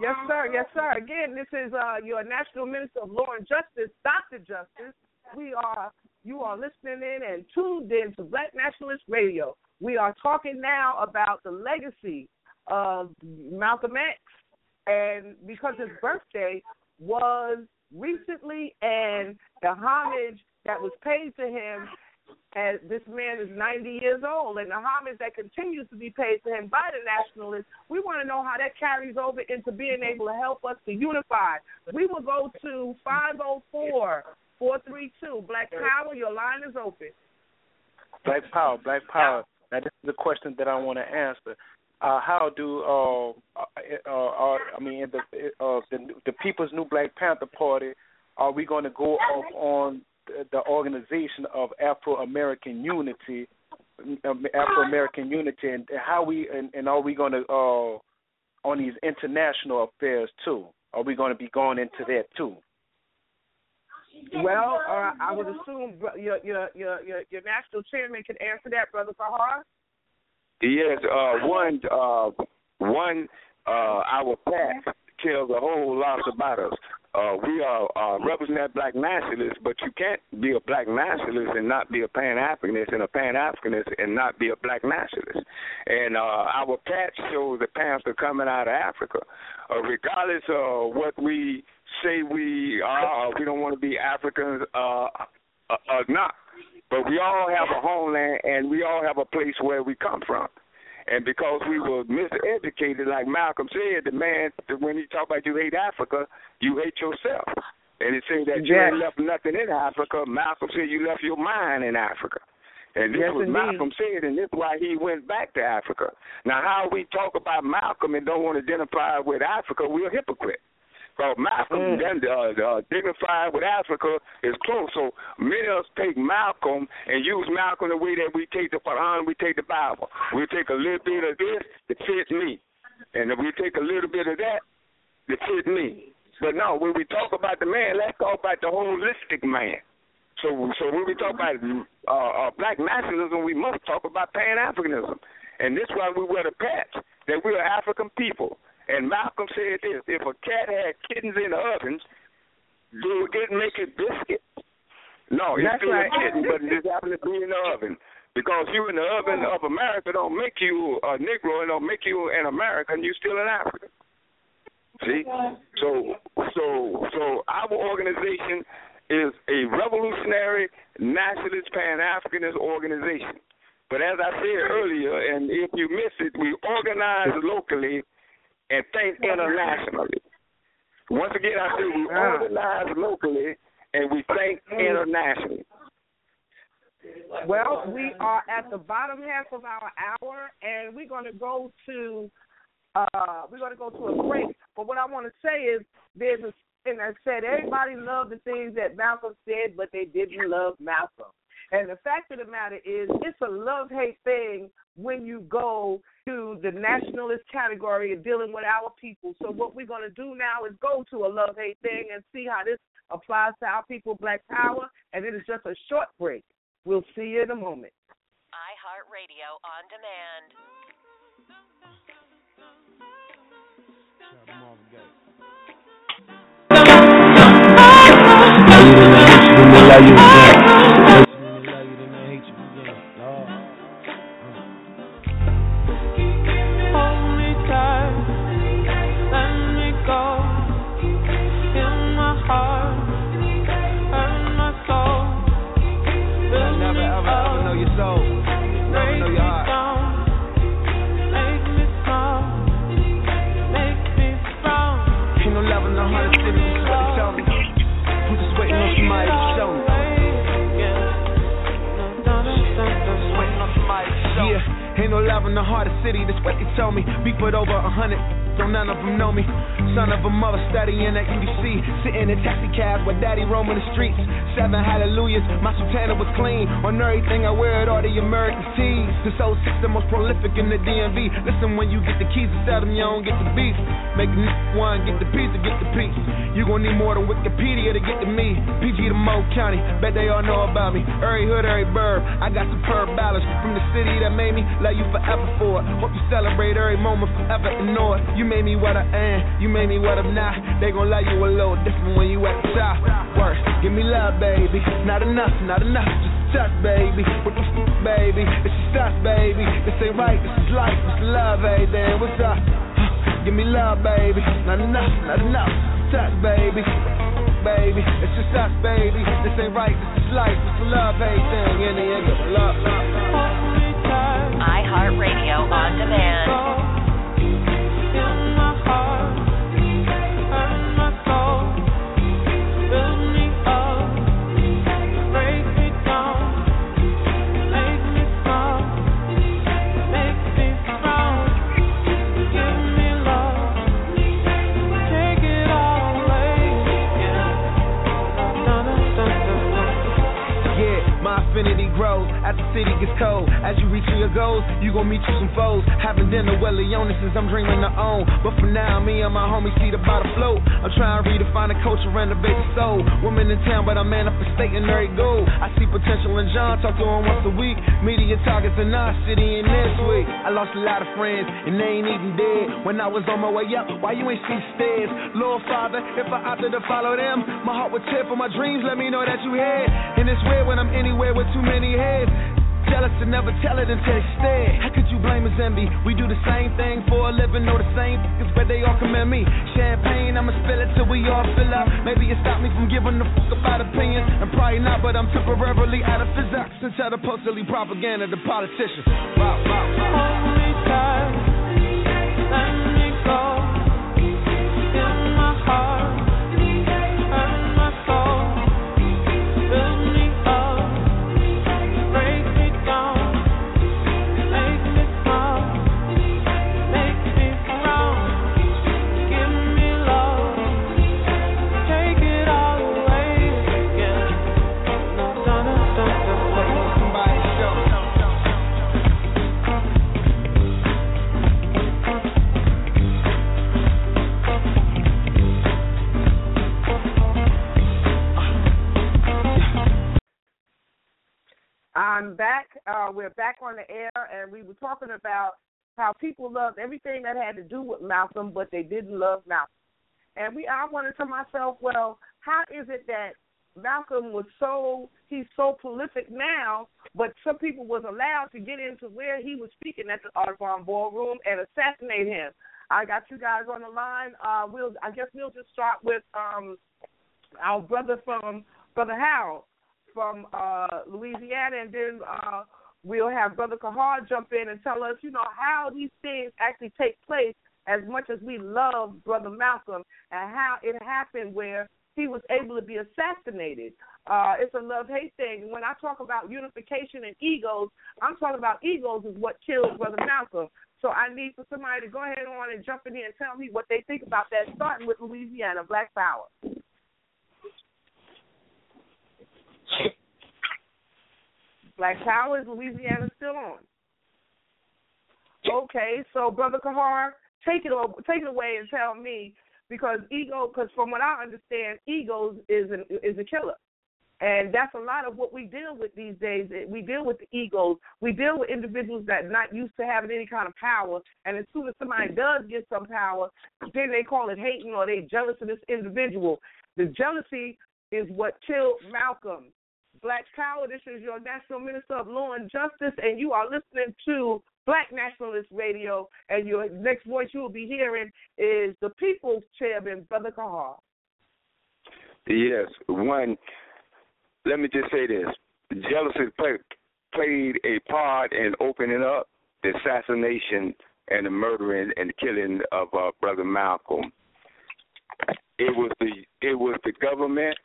Yes, sir. Yes, sir. Again, this is uh, your National Minister of Law and Justice, Dr. Justice. We are you are listening in and tuned in to Black Nationalist Radio. We are talking now about the legacy of Malcolm X, and because his birthday was recently, and the homage that was paid to him as this man is 90 years old, and the homage that continues to be paid to him by the nationalists, we want to know how that carries over into being able to help us to unify. We will go to 504 432. Black Power, your line is open. Black Power, Black Power. Now this is a question that I want to answer. Uh, how do uh, uh, uh, I mean the uh, the the People's New Black Panther Party? Are we going to go off on the, the organization of Afro American Unity, Afro American Unity, and how we and, and are we going to uh, on these international affairs too? Are we going to be going into that too? Well, uh, I would assume your your your your, your national chairman can answer that, Brother Kahar. Yes, uh, one, uh, one, uh, our path tells a whole lot about us. Uh, we are uh, represent black nationalists, but you can't be a black nationalist and not be a Pan Africanist, and a Pan Africanist and not be a black nationalist. And uh, our patch shows the Panther coming out of Africa. Uh, regardless of what we say we are, we don't want to be Africans uh, uh, uh, not. But we all have a homeland and we all have a place where we come from. And because we were miseducated, like Malcolm said, the man, when he talked about you hate Africa, you hate yourself. And he said that you Yes. ain't left nothing in Africa. Malcolm said you left your mind in Africa. And this Yes, was. Malcolm said, and this is why he went back to Africa. Now, how we talk about Malcolm and don't want to identify with Africa, we're a hypocrite. Because Malcolm Mm. then uh, uh, dignified with Africa is close. So many of us take Malcolm and use Malcolm the way that we take the Quran, we take the Bible. We take a little bit of this to fit me, and if we take a little bit of that to fit me. But no, when we talk about the man, let's talk about the holistic man. So, so when we talk about uh, uh, black nationalism, we must talk about Pan Africanism, and this is why we wear the patch that we're African people. And Malcolm said this: if a cat had kittens in the ovens, do it make it biscuit? No, it's That's still right. a kitten, but it just happened to be in the oven. Because you in the urban of America don't make you a Negro and don't make you an American. You still an African. See, so so so our organization is a revolutionary nationalist pan Africanist organization. But as I said earlier, and if you miss it, we organize locally and think internationally. Once again, I say we organize locally and we think internationally. Well, we are at the bottom half of our hour, and we're going to go to uh, we're going to go to a break. But what I want to say is, there's a and I said everybody loved the things that Malcolm said, but they didn't love Malcolm. And the fact of the matter is, it's a love hate thing when you go to the nationalist category of dealing with our people. So, what we're going to do now is go to a love hate thing and see how this applies to our people, Black Power. And it is just a short break. We'll see you in a moment. iHeartRadio on demand. Love you again. in the heart of city, that's what they told me. With over a hundred, so none of them know me. Son of a mother studying at UDC, sitting in taxi cabs with daddy roaming the streets. Seven hallelujahs, my sultana was clean. On everything I wear it, all the American tees. Old six the most prolific in the DMV. Listen, when you get the keys to sell them, you don't get the beef. Make the one, get the piece to get the piece. You gon' need more than Wikipedia to get to me. PG to Mo County, bet they all know about me. Every hood, every burb, I got superb balance from the city that made me love you forever for it. Hope you celebrate every moment forever and know it. You made me what I am, you made what I'm not. They gon' love you a little different when you at the top. Worse, give me love, baby. Not enough, not enough. Just touch, baby. What the fuck, baby? It's just us, baby. This ain't right, this is life, this is love, hey, then what's up? Give me love, baby. Not enough, not enough. Touch, baby. Baby, it's just us, baby. This ain't right, this is life, this is love, hey, thing. In the end, love. iHeartRadio on demand. City gets cold. As you reach for your goals, you gon' meet you some foes. Having dinner with Leona since I'm dreaming to own. But for now, me and my homies see the bottom float. I'm trying to redefine the culture, renovate the soul. Women in town, but I'm manifesting every goal. I see potential in John, talk to him once a week. Media targets in our city and this week. I lost a lot of friends, and they ain't even dead. When I was on my way up, why you ain't see stairs? Lord Father, if I opted to follow them, my heart would tear for my dreams. Let me know that you had. And it's weird when I'm anywhere with too many heads. Jealous and never tell it until it's dead. How could you blame us envy? We do the same thing for a living, know the same things, but they all commend me. Champagne, I'ma spill it till we all fill up. Maybe it stopped me from giving a fuck about opinions, and probably not, but I'm temporarily out of physics and tell the postally propaganda to politicians. Wow, wow, wow. Only time, I'm back. Uh, we're back on the air, and we were talking about how people loved everything that had to do with Malcolm, but they didn't love Malcolm. And we, I wondered to myself, well, how is it that Malcolm was so he's so prolific now, but some people was allowed to get into where he was speaking at the Audubon Ballroom and assassinate him. I got you guys on the line. Uh, we'll I guess we'll just start with um, our brother from Brother Harold from uh, Louisiana, and then uh, we'll have Brother Kahar jump in and tell us, you know, how these things actually take place. As much as we love Brother Malcolm and how it happened where he was able to be assassinated. Uh, it's a love hate thing. When I talk about unification and egos, I'm talking about egos is what killed Brother Malcolm. So I need for somebody to go ahead on and jump in here and tell me what they think about that, starting with Louisiana, Black Power. Black Power is Louisiana still on? Okay, so Brother Kahar, take it take it away and tell me because ego, because from what I understand, ego is an, is a killer. And that's a lot of what we deal with these days. We deal with the egos. We deal with individuals that are not used to having any kind of power. And as soon as somebody does get some power, then they call it hating or they jealous of this individual. The jealousy is what killed Malcolm. Black Power, this is your National Minister of Law and Justice, and you are listening to Black Nationalist Radio, and your next voice you will be hearing is the People's Chairman, Brother Kahar. Yes, one. Let me just say this: jealousy play, played a part in opening up the assassination and the murdering and the killing of uh, Brother Malcolm. It was the it was the government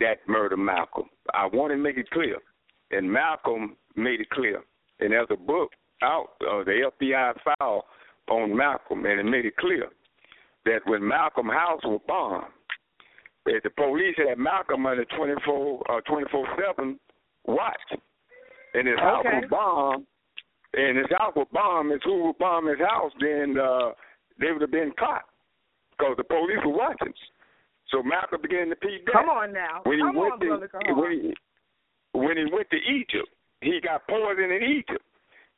that murdered Malcolm. I want to make it clear, and Malcolm made it clear. And there's a book out, uh, the FBI file on Malcolm, and it made it clear that when Malcolm house was bombed, that the police had Malcolm under 24 uh, 24/7 watch, and his house Okay. was bombed. And his house was bombed. If who would bomb his house, then uh, they would have been caught because the police were watching. So Malcolm began to peep back. Come on now. When he Come went on, to Brother when he, when he went to Egypt, he got poisoned in Egypt.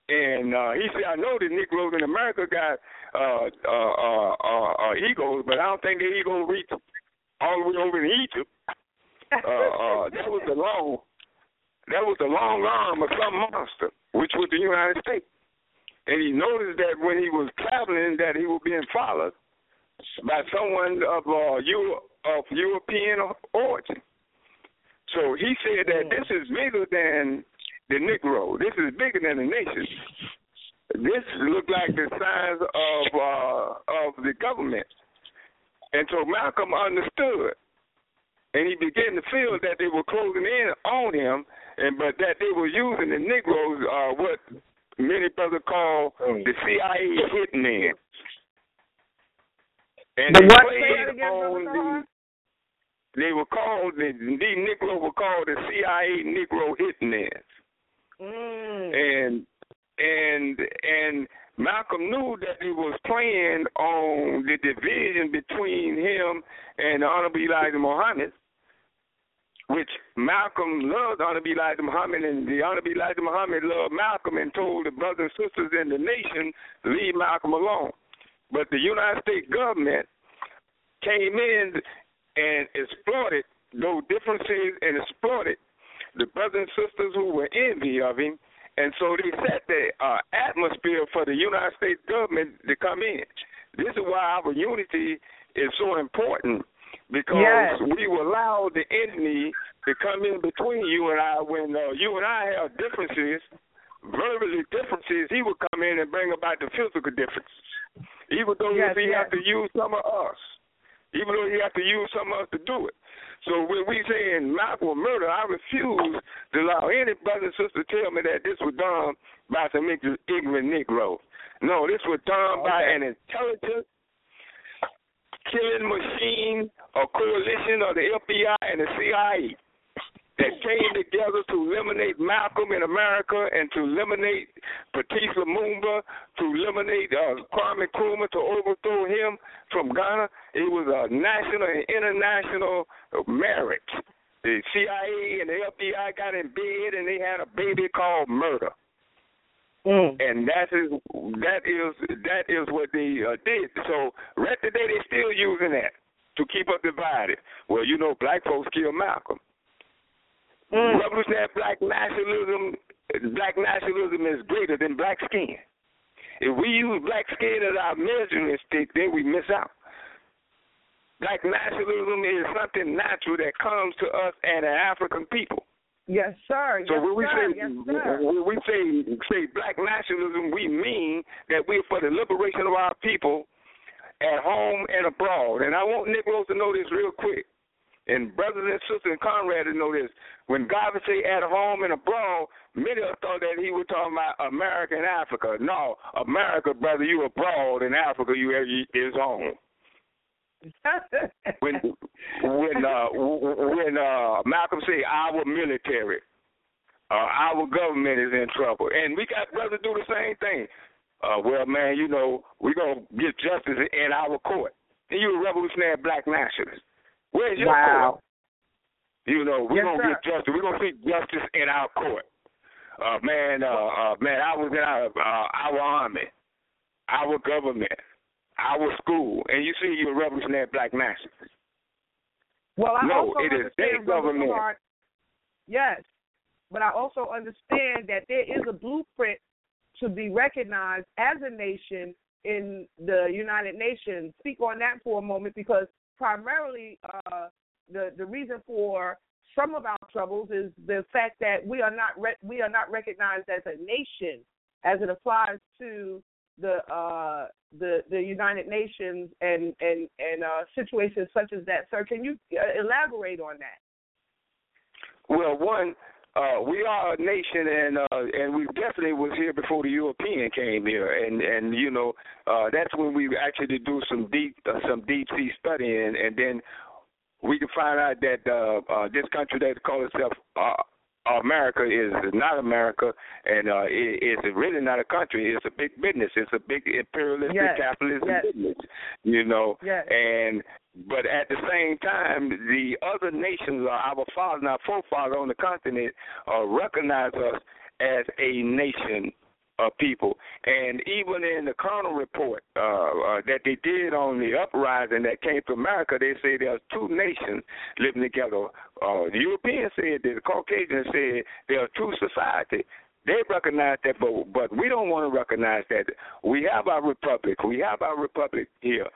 And uh, he said, I know the Negroes in America got uh, uh, uh, uh, uh, egos, but I don't think the egos reach all the way over in Egypt. Uh, uh, that was the long, that was the long arm of some monster, which was the United States. And he noticed that when he was traveling, that he was being followed by someone of uh, Euro, of European origin. So he said that this is bigger than the Negro. This is bigger than the nation. This looked like the size of uh, of the government. And so Malcolm understood, and he began to feel that they were closing in on him, and but that they were using the Negroes, uh, what many brothers call the CIA hitmen. And The they what? played Say that again, on the Kahar? They were called the these Negro were called the CIA Negro hitmen. Mm. And and and Malcolm knew that he was playing on the division between him and the Honorable Elijah Muhammad, which Malcolm loved Honorable Elijah Muhammad, and the Honorable Elijah Muhammad loved Malcolm and told the brothers and sisters in the nation, leave Malcolm alone. But the United States government came in and exploited those differences and exploited the brothers and sisters who were envy of him. And so they set the uh, atmosphere for the United States government to come in. This is why our unity is so important because Yes. we will allow the enemy to come in between you and I when uh, you and I have differences, verbally differences. He will come in and bring about the physical differences, even though Yes, he yes. have to use some of us even though he have to use some of us to do it. So when we saying Malcolm murder, I refuse to allow any brother and sister to tell me that this was done by some ignorant Negroes. No, this was done by an intelligent killing machine, a coalition of the FBI and the CIA that came together to eliminate Malcolm in America and to eliminate Patrice Lumumba, to eliminate uh, Kwame Nkrumah, to overthrow him from Ghana. It was a national and international marriage. The CIA and the FBI got in bed and they had a baby called murder. Mm. And that is that is that is what they uh, did. So right today they're still using that. to keep us divided. Well, you know, black folks killed Malcolm. Mm. Revolutionary black nationalism, black nationalism is greater than black skin. If we use black skin as our measuring stick, then we miss out. Black nationalism is something natural that comes to us and the African people. Yes, sir. So yes, when we sir. say yes, when we say say black nationalism, we mean that we're for the liberation of our people at home and abroad. And I want Negroes to know this real quick. And brothers and sisters and comrades to know this. When God would say at home and abroad, many of us thought that he was talking about America and Africa. No, America, brother, you abroad, and Africa, you is home. When when uh when uh Malcolm say our military, uh, our government is in trouble, and we got brothers do the same thing. Uh, well, man, you know we're gonna get justice in our court. And you a revolutionary black nationalist. Where's your wow. court? You know we're Yes, gonna sir. get justice. We're gonna seek justice in our court. Uh, man, uh, uh, man, I was in our uh, our army, our government, our school, and you see you're a revolutionary black nationalist. Well, I No, also it is their government. Gerard, yes, but I also understand that there is a blueprint to be recognized as a nation in the United Nations. Speak on that for a moment, because primarily uh, the the reason for some of our troubles is the fact that we are not re- we are not recognized as a nation as it applies to the uh, the the United Nations and and and uh, situations such as that. Sir, can you uh, elaborate on that? Well, one, uh, we are a nation, and uh, and we definitely was here before the European came here, and and you know uh, that's when we actually do some deep uh, some deep sea studying, and then we can find out that uh, uh, this country that calls itself uh, America is not America, and uh, it, it's really not a country. It's a big business. It's a big imperialistic Yes, capitalism yes. business. You know, Yes. and but at the same time, the other nations, uh, our fathers and our forefathers on the continent, uh, recognize us as a nation of people. And even in the Kerner report uh, uh, that they did on the uprising that came to America, they say there's two nations living together. Uh, the Europeans said that the Caucasians said there are two societies. They recognize that, but but we don't want to recognize that. We have our republic. We have our republic here.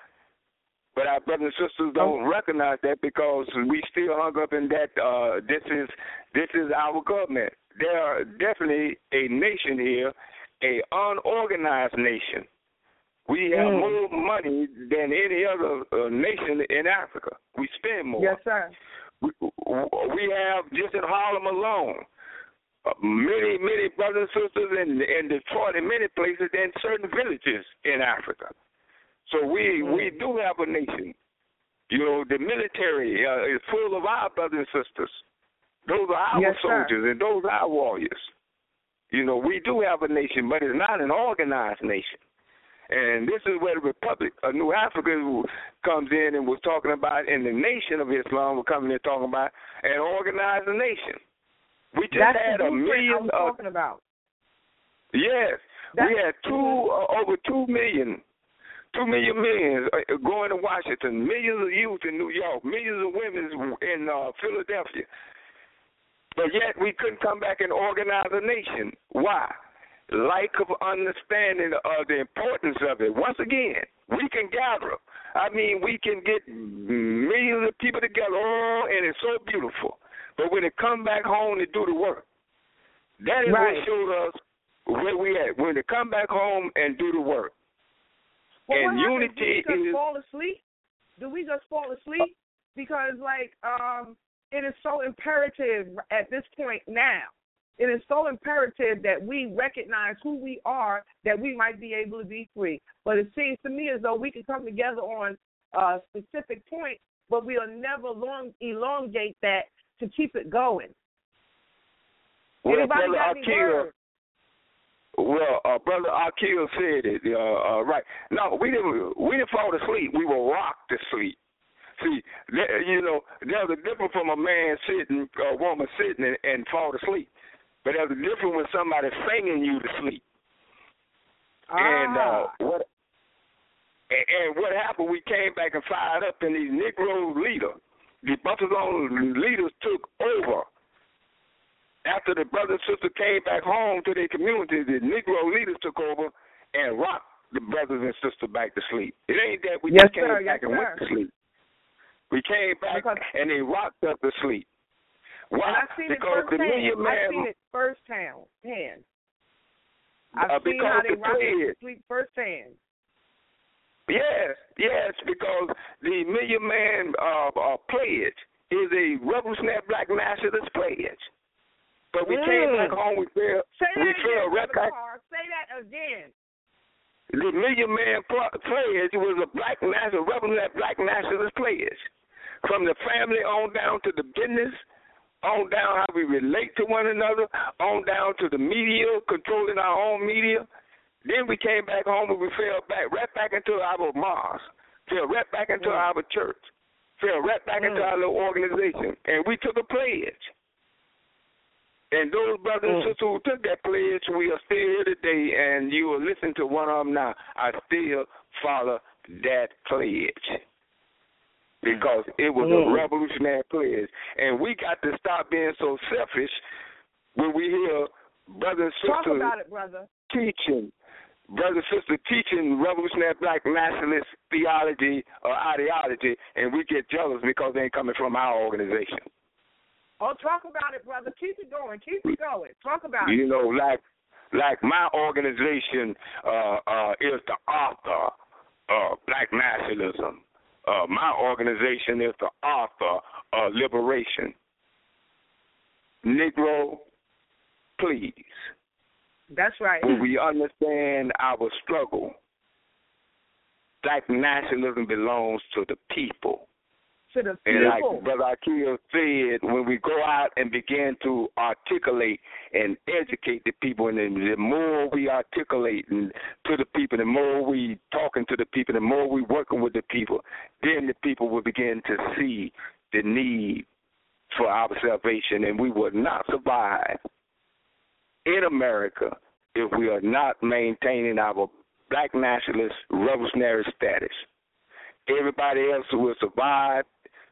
But our brothers and sisters don't recognize that because we still hung up in that uh this is this is our government. There are definitely a nation here, a unorganized nation. We have Mm. more money than any other uh, nation in Africa. We spend more. Yes, sir. We, we have just in Harlem alone uh, many, many brothers and sisters in, in Detroit and many places and certain villages in Africa. So we we do have a nation. You know, the military uh, is full of our brothers and sisters. Those are our Yes, sir. soldiers and those are our warriors. You know, we do have a nation, but it's not an organized nation. And this is where the Republic of New Africa comes in and was talking about, and the Nation of Islam was coming in talking about an organized nation. We just That's had a I million was of talking about. Yes, That's- we had two uh, over two million, two million millions uh, going to Washington, millions of youth in New York, millions of women in uh, Philadelphia. But yet we couldn't come back and organize a nation. Why? Lack of understanding of the importance of it. Once again, we can gather. I mean, we can get millions of people together, oh, and it's so beautiful. But when it come back home to do the work, that is Right. what showed us where we at. When they come back home and do the work. Well, and what happens? unity Do we just is fall asleep? Do we just fall asleep? Because like um, it is so imperative at this point now. It is so imperative that we recognize who we are, that we might be able to be free. But it seems to me as though we can come together on a specific point, but we'll never long elongate that to keep it going. well, Anybody brother got any Akil, words? Well, uh, brother Akil said it. Uh, uh, right. No, we didn't. We didn't fall asleep. We were rocked to sleep. See, there, you know, there's a difference from a man sitting, a woman sitting, and, and fall asleep. But there's a difference when somebody's singing you to sleep. And uh, Ah. what And, and what happened? We came back and fired up, and these Negro leaders, the Buffalo leaders, took over. After the brother and sister came back home to their community, the Negro leaders took over and rocked the brothers and sisters back to sleep. It ain't that we Yes, just came sir. back Yes, and sir. went to sleep. We came back Because- and they rocked us to sleep. Why? And I've seen it because the million man I've seen it firsthand. Hand. I've Uh, seen how they the rock to sleep firsthand. Yes, yes, because the Million Man uh, uh, pledge is a revolutionary black nationalist pledge. But we came Mm. back home, we fell, Say we that fell again, right back. Say that again. The Million Man pl- pledge was a black national, revolutionary black nationalist pledge. From the family on down to the business, on down how we relate to one another, on down to the media, controlling our own media. Then we came back home and we fell back right back into our mosque, fell right back into Mm. our church, fell right back into Mm. our little organization, and we took a pledge. And those brothers and sisters who took that pledge, we are still here today, and you will listen to one of them now. I still follow that pledge because it was a Mm. revolutionary pledge, and we got to stop being so selfish when we hear brothers and about it, brother. teaching, brother and sister teaching revolutionary black nationalist theology or ideology, and we get jealous because they ain't coming from our organization. Oh, talk about it, brother. Keep it going. Keep it going. Talk about You it. You know, like like my organization uh, uh, is the author of black nationalism. Uh, my organization is the author of liberation. Negro, please, That's right. when we understand our struggle, black nationalism belongs to the people. To the And like. Brother Akil said, when we go out and begin to articulate and educate the people, and then the more we articulate to the people, the more we talking to the people, the more we working with the people, then the people will begin to see the need for our salvation, and we will not survive in America if we are not maintaining our black nationalist revolutionary status. Everybody else will survive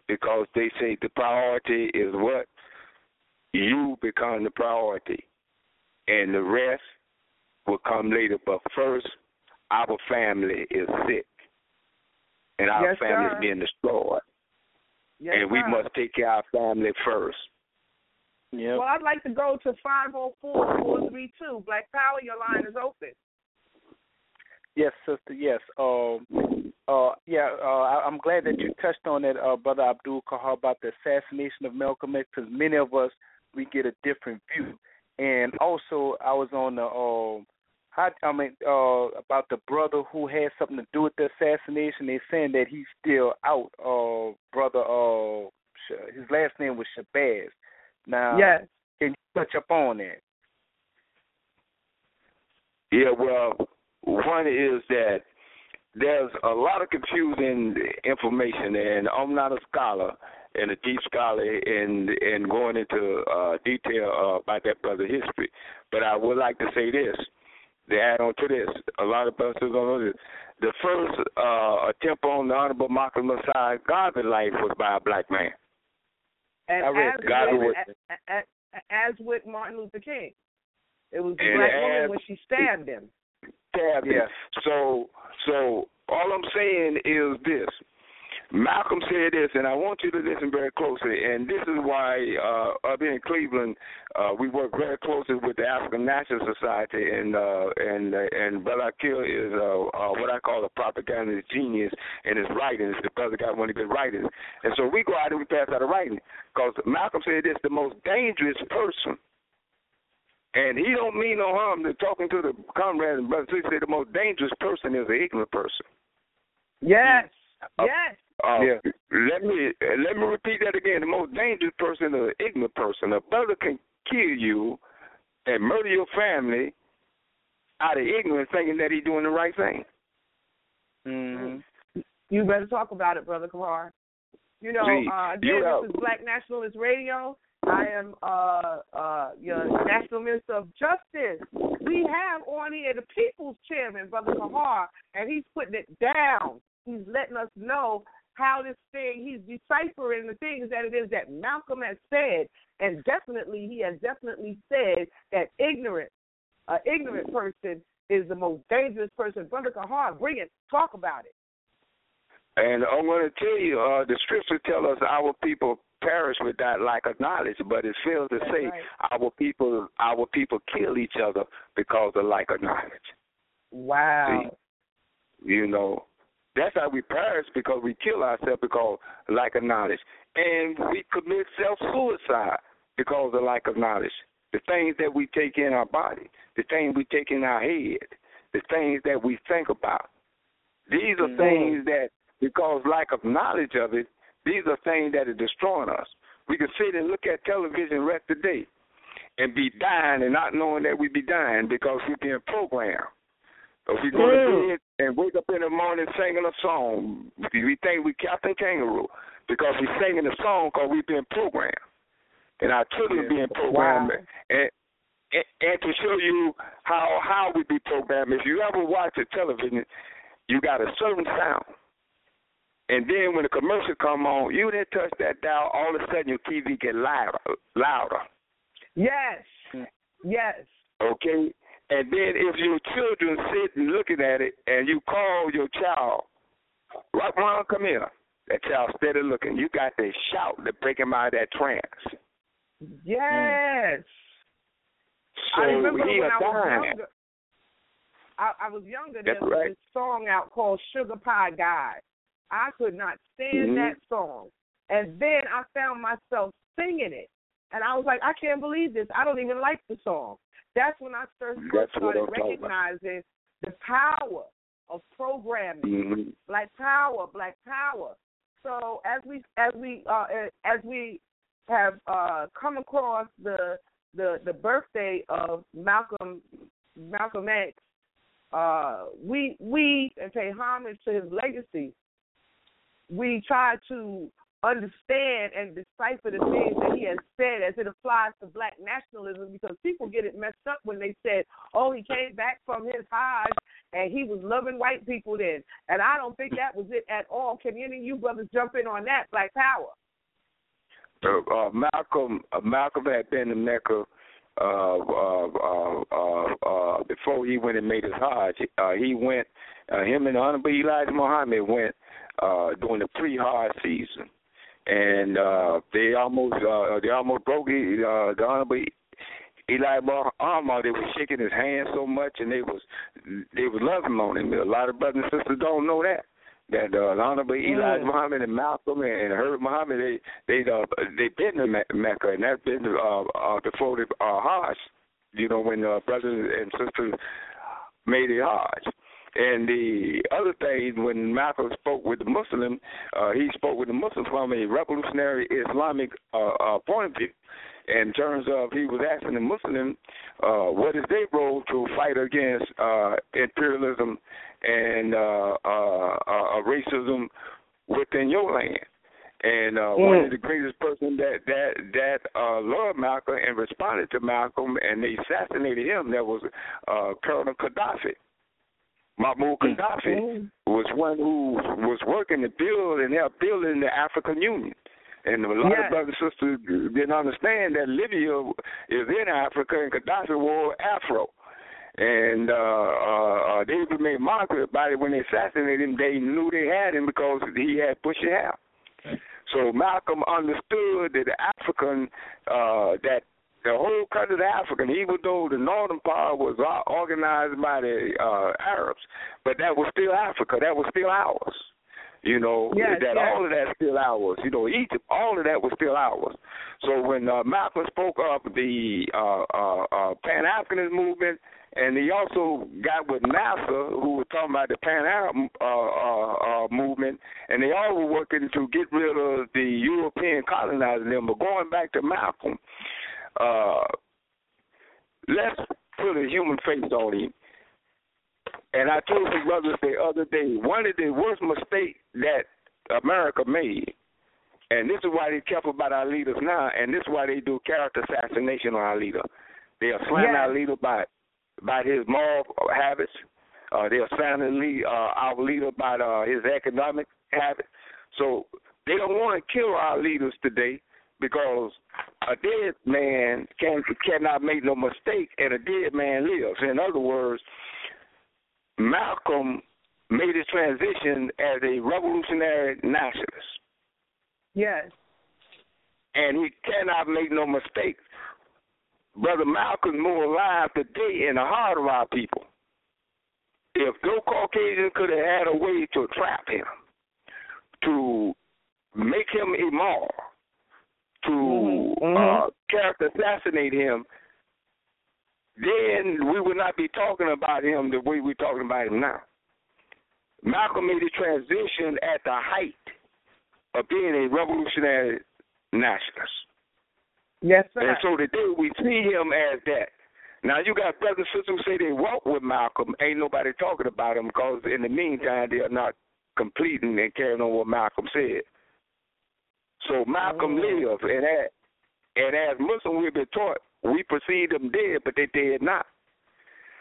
because they say the priority is what? You become the priority. And the rest will come later. But first, our family is sick. And our Yes, family sir. is being destroyed. Yes, and we sir. must take care of our family first. Yeah. Well, I'd like to go to 504-432. Black Power, your line is open. Yes, sister. Yes. Um. Uh. Yeah. Uh. I, I'm glad that you touched on that, uh, brother Abdul Kahar, about the assassination of Malcolm X, because many of us we get a different view. And also, I was on the um. How, I mean, uh, about the brother who had something to do with the assassination. They're saying that he's still out. Uh, brother. Uh, his last name was Shabazz. Now, yes. can you touch up on that? Yeah, well, one is that there's a lot of confusing information, and I'm not a scholar and a deep scholar in in going into uh, detail uh, about that brother's history. But I would like to say this to add on to this. A lot of brothers don't know this. The first uh, attempt on the Honorable Malcolm Mosiah Garvey life was by a black man. And I read as, that. Garvey with, was- as, as, as with Martin Luther King. It was the And black woman when she stabbed him. Him. Yes. So so all I'm saying is this. Malcolm said this, and I want you to listen very closely. And this is why uh, up in Cleveland, uh, we work very closely with the African National Society, and uh, and uh, and Brother Akil is uh, uh, what I call a propaganda genius in his writings. The brother got one of the good writers, and so we go out and we pass out a writing because Malcolm said this: the most dangerous person and he don't mean no harm to talking to the comrades and brothers. He said the most dangerous person is an ignorant person. Yes. Uh, yes. Uh, Yeah. Let me let me repeat that again. The most dangerous person is an ignorant person. A brother can kill you and murder your family out of ignorance, thinking that he's doing the right thing. Mm-hmm. You better talk about it, Brother Kamar. You know, Gee, uh, you again, have- this is Black Nationalist Radio. I am uh, uh, your National Minister of Justice. We have on here the People's Chairman, Brother Kahar, and he's putting it down. He's letting us know how this thing, he's deciphering the things that it is that Malcolm has said. And definitely, he has definitely said that ignorant, an ignorant person is the most dangerous person. Brother Kahar, bring it. Talk about it. And I'm going to tell you, uh, the scriptures tell us our people perish with that lack of knowledge, but it fails to That's say right. our people our people kill each other because of lack of knowledge. Wow. See, you know, that's how we perish because we kill ourselves because of lack of knowledge, and we commit self suicide because of lack of knowledge. The things that we take in our body, the things we take in our head, the things that we think about. These are Mhm. things that, because lack of knowledge of it, these are things that are destroying us. We can sit and look at television rest of the day and be dying and not knowing that we be dying because we're being programmed. So if we go Mm. to bed and wake up in the morning singing a song, we think we Captain Kangaroo because we're singing a song because we've been programmed. And our children are being programmed. Wow. And, and, and to show you how how we be programmed, if you ever watch a television, you got a certain sound. And then when the commercial come on, you didn't touch that dial, all of a sudden your TV get louder, louder. Yes. Mm. Yes. Okay? And then if your children sit and looking at it and you call your child, right mom, come here. That child steady looking. You got to shout to break him out of that trance. Yes. So I remember he when I was younger. I, I was younger. That's there was right. this song out called "Sugar Pie Guy." I could not stand Mhm. that song, and then I found myself singing it, and I was like, I can't believe this. I don't even like the song. That's when I first That's started I'm talking about. recognizing the power of programming. Mhm. Black Power, Black Power. So as we as we uh, as we have uh, come across the the the birthday of Malcolm Malcolm X, uh, we we and pay homage to his legacy. We try to understand and decipher the things that he has said as it applies to black nationalism because people get it messed up when they said, Oh, he came back from his Hajj and he was loving white people then. And I don't think that was it at all. Can any of you brothers jump in on that, Black Power? Uh, uh, Malcolm uh, Malcolm had been in Mecca uh, uh, uh, before he went and made his Hajj. He went, him and Honorable Elijah Muhammad went uh, during the pre-Hajj season, and uh, they almost uh, they almost broke it. Uh, the Honorable Eli Muhammad, they were shaking his hand so much, and they was they was loving on him. A lot of brothers and sisters don't know that that uh, the Honorable Mm. Muhammad and Malcolm and, and Herb Muhammad, they they uh, they been to Me- Mecca, and that's been uh, uh, before the uh, Hajj. You know when uh, brothers and sisters made the Hajj. And the other thing, when Malcolm spoke with the Muslim, uh, he spoke with the Muslim from a revolutionary Islamic uh, uh, point of view. In terms of, he was asking the Muslim, uh, what is their role to fight against uh, imperialism and uh, uh, uh, racism within your land? And uh, one of the greatest person that that that uh, loved Malcolm and responded to Malcolm, and they assassinated him. That was uh, Colonel Gaddafi. Muammar Gaddafi was one who was working to build and help building the African Union. And a lot Yes. of brothers and sisters didn't understand that Libya is in Africa and Gaddafi wore afro. And uh, uh, uh, they even made mockery about it when they assassinated him. They knew they had him because he had bushy hair. So Malcolm understood that the African, uh, that the whole country of Africa, even though the northern part was organized by the uh, Arabs, but that was still Africa. That was still ours. You know Yes, that yes. all of that's still ours. You know Egypt, all of that was still ours. So when uh, Malcolm spoke of the uh, uh, uh, Pan Africanist movement, and he also got with Nasser, who was talking about the Pan Arab uh, uh, uh, movement, and they all were working to get rid of the European colonizing them. But going back to Malcolm, uh, let's put a human face on him. And I told some brothers the other day, one of the worst mistakes that America made, and this is why they careful about our leaders now, and this is why they do character assassination on our leader. They'll slam Yes. our leader by by his moral habits. Uh, they'll slam the lead, uh, our leader by uh, his economic habits. So they don't want to kill our leaders today because a dead man can cannot make no mistake, and a dead man lives. In other words, Malcolm made his transition as a revolutionary nationalist, Yes. and he cannot make no mistake. Brother Malcolm more alive today in the heart of our people. If no Caucasian could have had a way to trap him, to make him immoral, to Mhm, mhm. uh, character assassinate him, then we would not be talking about him the way we're talking about him now. Malcolm made a transition at the height of being a revolutionary nationalist. Yes, sir. And so today we see him as that. Now you got brothers and sisters who say they walk with Malcolm. Ain't nobody talking about him because in the meantime they are not completing and carrying on what Malcolm said. So Malcolm oh. lived, and as, and as Muslims we've been taught, we perceive them dead, but they dead not.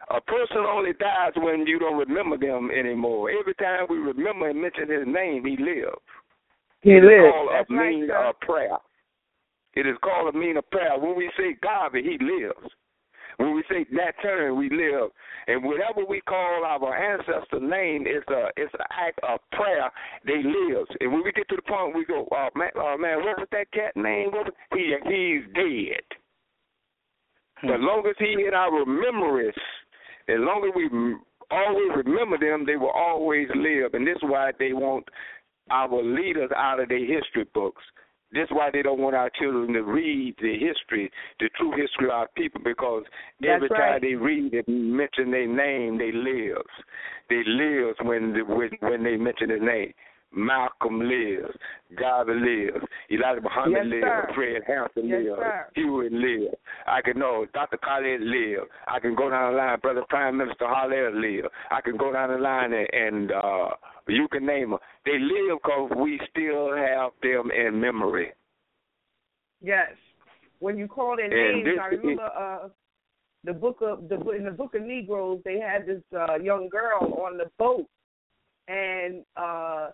A person only dies when you don't remember them anymore. Every time we remember and mention his name, he lives. He It is lives. called That's a right, mean of prayer. It is called a mean of prayer. When we say God, he lives. When we say that term, we live. And whatever we call our ancestor name is a it's an act of prayer. They live. And when we get to the point we go, oh man, oh, man what was that cat name? What was, he he's dead. But as long as he in our memories, as long as we always remember them, they will always live. And this is why they want our leaders out of their history books. This is why they don't want our children to read the history, the true history of our people, because That's every time right. they read and mention their name, they live. They live when the, when when they mention his name. Malcolm lives. Garvey lives. Elijah Muhammad Yes, lives. sir. Fred Hampton Yes, lives. sir. Hewitt lives. I can know Dr. Khaled live. I can go down the line. Brother Prime Minister Haller live. I can go down the line and, and uh, you can name them. They live because we still have them in memory. Yes. When you call their And names, I remember uh the book of the in the book of Negroes they had this uh young girl on the boat and uh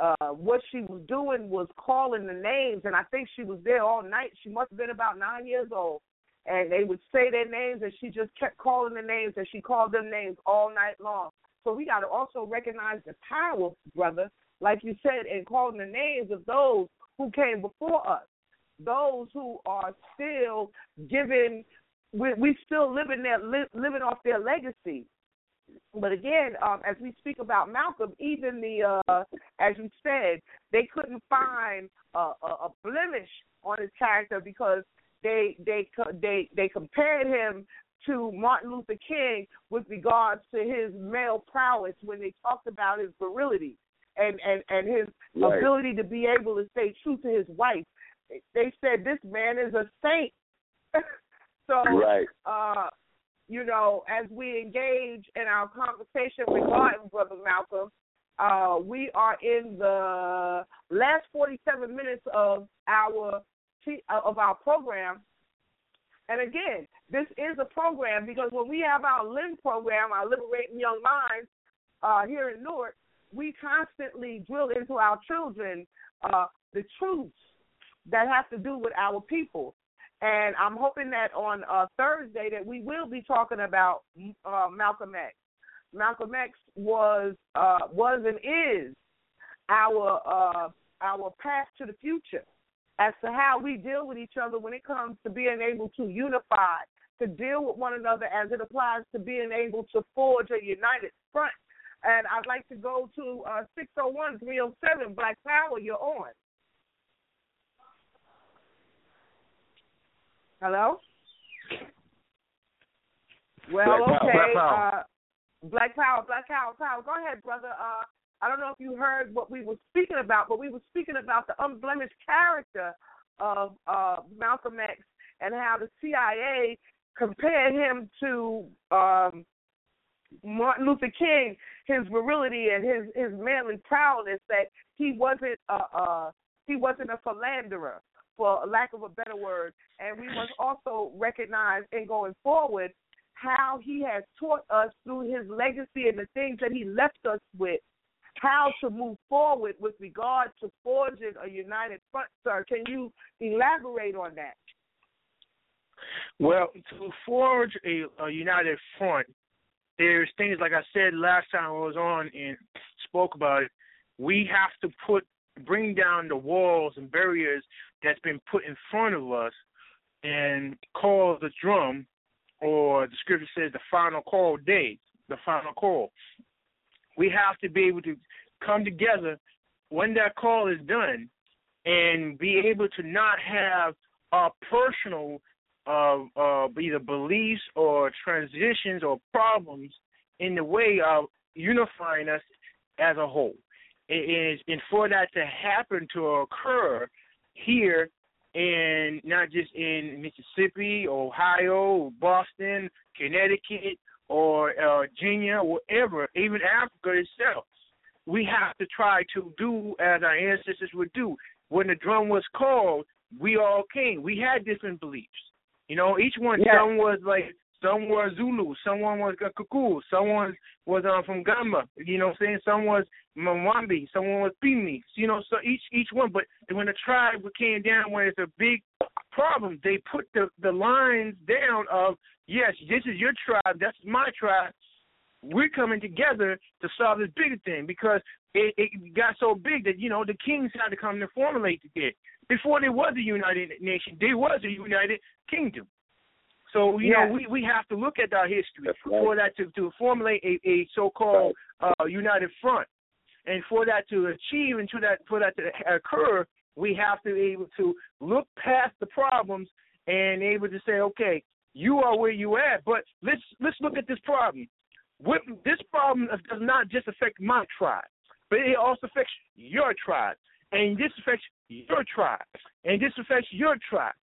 uh what she was doing was calling the names and I think she was there all night. She must have been about nine years old. And they would say their names and she just kept calling the names and she called them names all night long. So we gotta also recognize the power, brother, like you said, and calling the names of those who came before us those who are still giving we we still living their li, living off their legacy. But again um as we speak about malcolm even the uh as you said they couldn't find a a, a blemish on his character because they they they they compared him to Martin Luther King with regards to his male prowess when they talked about his virility and and and his Right. ability to be able to stay true to his wife they said this man is a saint. so, Right. uh, you know, as we engage in our conversation regarding Brother Malcolm, uh, we are in the last 47 minutes of our of our program. And again, this is a program because when we have our LIM program, our Liberating Young Minds, uh, here in Newark, we constantly drill into our children uh, the truths that have to do with our people. And I'm hoping that on uh, Thursday that we will be talking about uh, Malcolm X. Malcolm X was uh, was and is our uh, our path to the future as to how we deal with each other when it comes to being able to unify, to deal with one another as it applies to being able to forge a united front. And I'd like to go to uh, 601 307 Black Power. You're on. Hello? Well, Black Power, okay. Black Power. Uh, Black Power, Black Power, Power. Go ahead, brother. Uh, I don't know if you heard what we were speaking about, but we were speaking about the unblemished character of uh, Malcolm X and how the CIA compared him to um, Martin Luther King, his virility and his his manly prowess that he wasn't uh he wasn't a philanderer, for lack of a better word. And we must also recognize in going forward how he has taught us through his legacy and the things that he left us with how to move forward with regard to forging a united front, sir. Can you elaborate on that? Well, to forge a, a united front, there's things like I said last time I was on and spoke about it. We have to put bring down the walls and barriers that's been put in front of us and call the drum or the scripture says the final call day, the final call. We have to be able to come together when that call is done and be able to not have our personal uh, uh, either beliefs or transitions or problems in the way of unifying us as a whole. It is, and for that to happen to occur here in not just in Mississippi, Ohio, Boston, Connecticut, or uh, Virginia, wherever, even Africa itself, we have to try to do as our ancestors would do. When the drum was called, we all came. We had different beliefs. You know, each one. Yeah. Some was like some were Zulu, someone was Kaku, someone was um, from Gama, you know what I'm saying? Some was Mwambi, someone was Pimi, you know, so each each one. But when the tribe came down, when it's a big problem, they put the the lines down of yes, this is your tribe, that's my tribe. We're coming together to solve this bigger thing because it, it got so big that you know the kings had to come to formulate it. Before there was a united nation, there was a united kingdom. So you know we we have to look at our history right. for that to to formulate a, a so-called uh, united front, and for that to achieve and to that for that to occur, we have to be able to look past the problems and able to say, okay, you are where you at, but let's let's look at this problem. What, this problem does not just affect my tribe, but it also affects your tribe, and this affects your tribe, and this affects your tribe.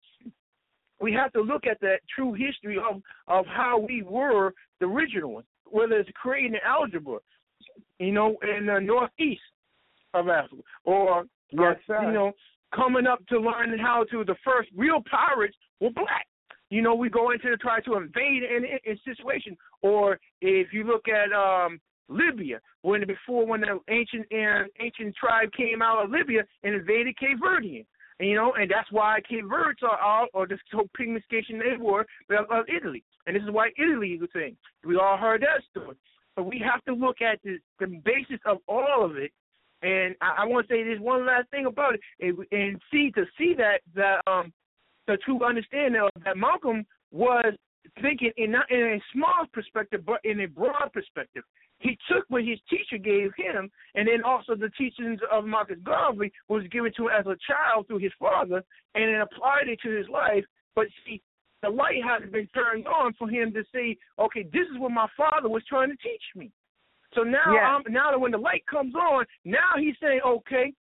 We have to look at the true history of of how we were the original ones, whether it's creating algebra, you know, in the northeast of Africa, or, yes, you know, coming up to learning how to the first real pirates were black. You know, we go into to try to invade in a situation, or if you look at um Libya, when before when the ancient uh, ancient tribe came out of Libya and invaded Cape Verdean. And, you know, and that's why Cape Verdes are all, or this whole pigmentation they were of, Italy. And this is why Italy is a thing. We all heard that story. But we have to look at the, the basis of all of it. And I, I want to say this one last thing about it, and, and see to see that that um the true understanding of that Malcolm was thinking in not in a small perspective, but in a broad perspective. He took what his teacher gave him, and then also the teachings of Marcus Garvey was given to him as a child through his father, and then applied it to his life. But see, the light hasn't been turned on for him to see, okay, this is what my father was trying to teach me. So now, yeah. um, now that when the light comes on, now he's saying, okay,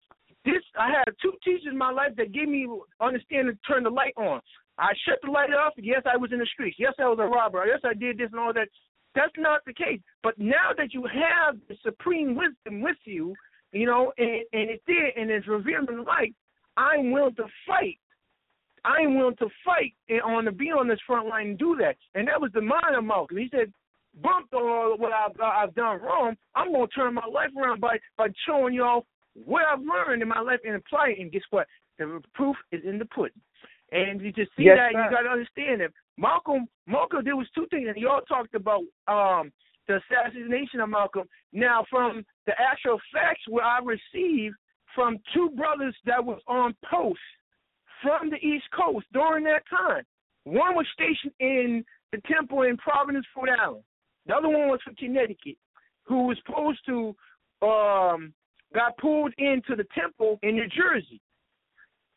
this I had two teachers in my life that gave me understanding to turn the light on. I shut the light off. Yes, I was in the streets. Yes, I was a robber. Yes, I did this and all that. That's not the case. But now that you have the supreme wisdom with you, you know, and, and it's there and it's revealed in light, I'm willing to fight. I'm willing to fight and on to be on this front line and do that. And that was the mind of Malcolm. He said, bump all what I've, uh, I've done wrong. I'm going to turn my life around by, by showing y'all what I've learned in my life and apply it. And guess what? The proof is in the pudding. And you just see yes, that, sir. you got to understand that Malcolm, Malcolm, there was two things, and you all talked about um, the assassination of Malcolm. Now, from the actual facts what I received from two brothers that was on post from the East Coast during that time. One was stationed in the temple in Providence, Rhode Island. The other one was from Connecticut, who was supposed to um, got pulled into the temple in New Jersey.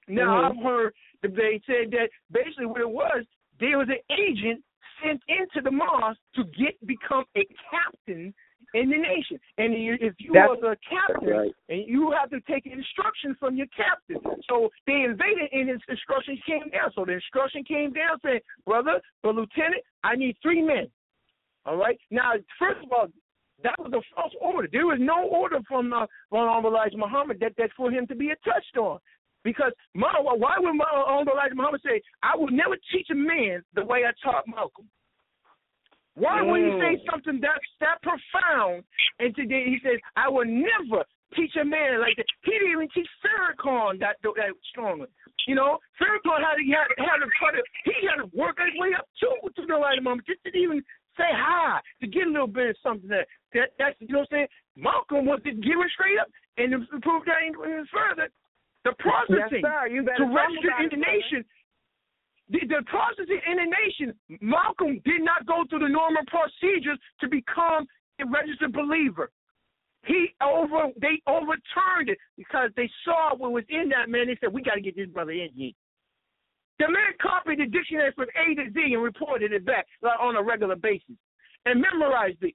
Now mm-hmm. I've heard they said that basically what it was, there was an agent sent into the mosque to get become a captain in the nation. And if you That's, was a captain, right. and you have to take instruction from your captain. So they invaded, and his instructions came down. So the instruction came down saying, "Brother, but lieutenant, I need three men." All right. Now, first of all, that was a false order. There was no order from uh, from Elijah Muhammad that that's for him to be a touched on. Because Muhammad, why would Muhammad, Elijah Muhammad say, "I will never teach a man the way I taught Malcolm"? Why Mm. would he say something that that profound? And today he says, "I will never teach a man like that." He didn't even teach Farrakhan that that strongly. You know, Farrakhan had to had, had to try to he had to work his way up too to the right moment just to even say hi to get a little bit of something that that that's you know what I'm saying. Malcolm was just giving straight up, and to prove that even further, the processing Yes. To register in the nation. The, the processing in the nation, Malcolm did not go through the normal procedures to become a registered believer. He over they overturned it because they saw what was in that man. They said, "We got to get this brother in here." The man copied the dictionary from A to Z and reported it back like, on a regular basis and memorized it.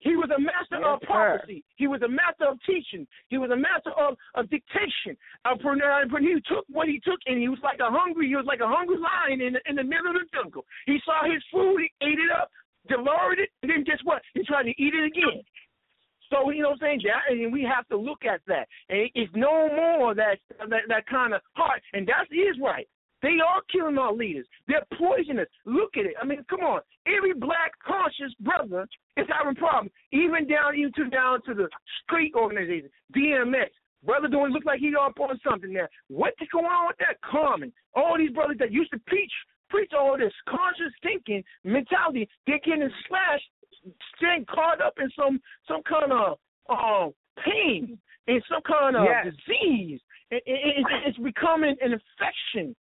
He was a master Yes, of prophecy. He was a master of teaching. He was a master of, of dictation. Uh, of, uh, when he took what he took, and he was like a hungry, he was like a hungry lion in the, in the middle of the jungle. He saw his food, he ate it up, devoured it, and then guess what? He tried to eat it again. So you know what I'm saying, Jack? And we have to look at that. And it's no more that that, that kind of heart, and that is his right. They are killing our leaders. They're poisonous. Look at it. I mean, come on. Every black conscious brother is having problems, even down into down to the street organization, DMX. Brother doing look like he up on something there. What's going on with that? Common. All these brothers that used to preach preach all this conscious thinking mentality, they're getting slashed, staying caught up in some some kind of uh, pain, in some kind of Yes. disease. It, it, it, it's becoming an infection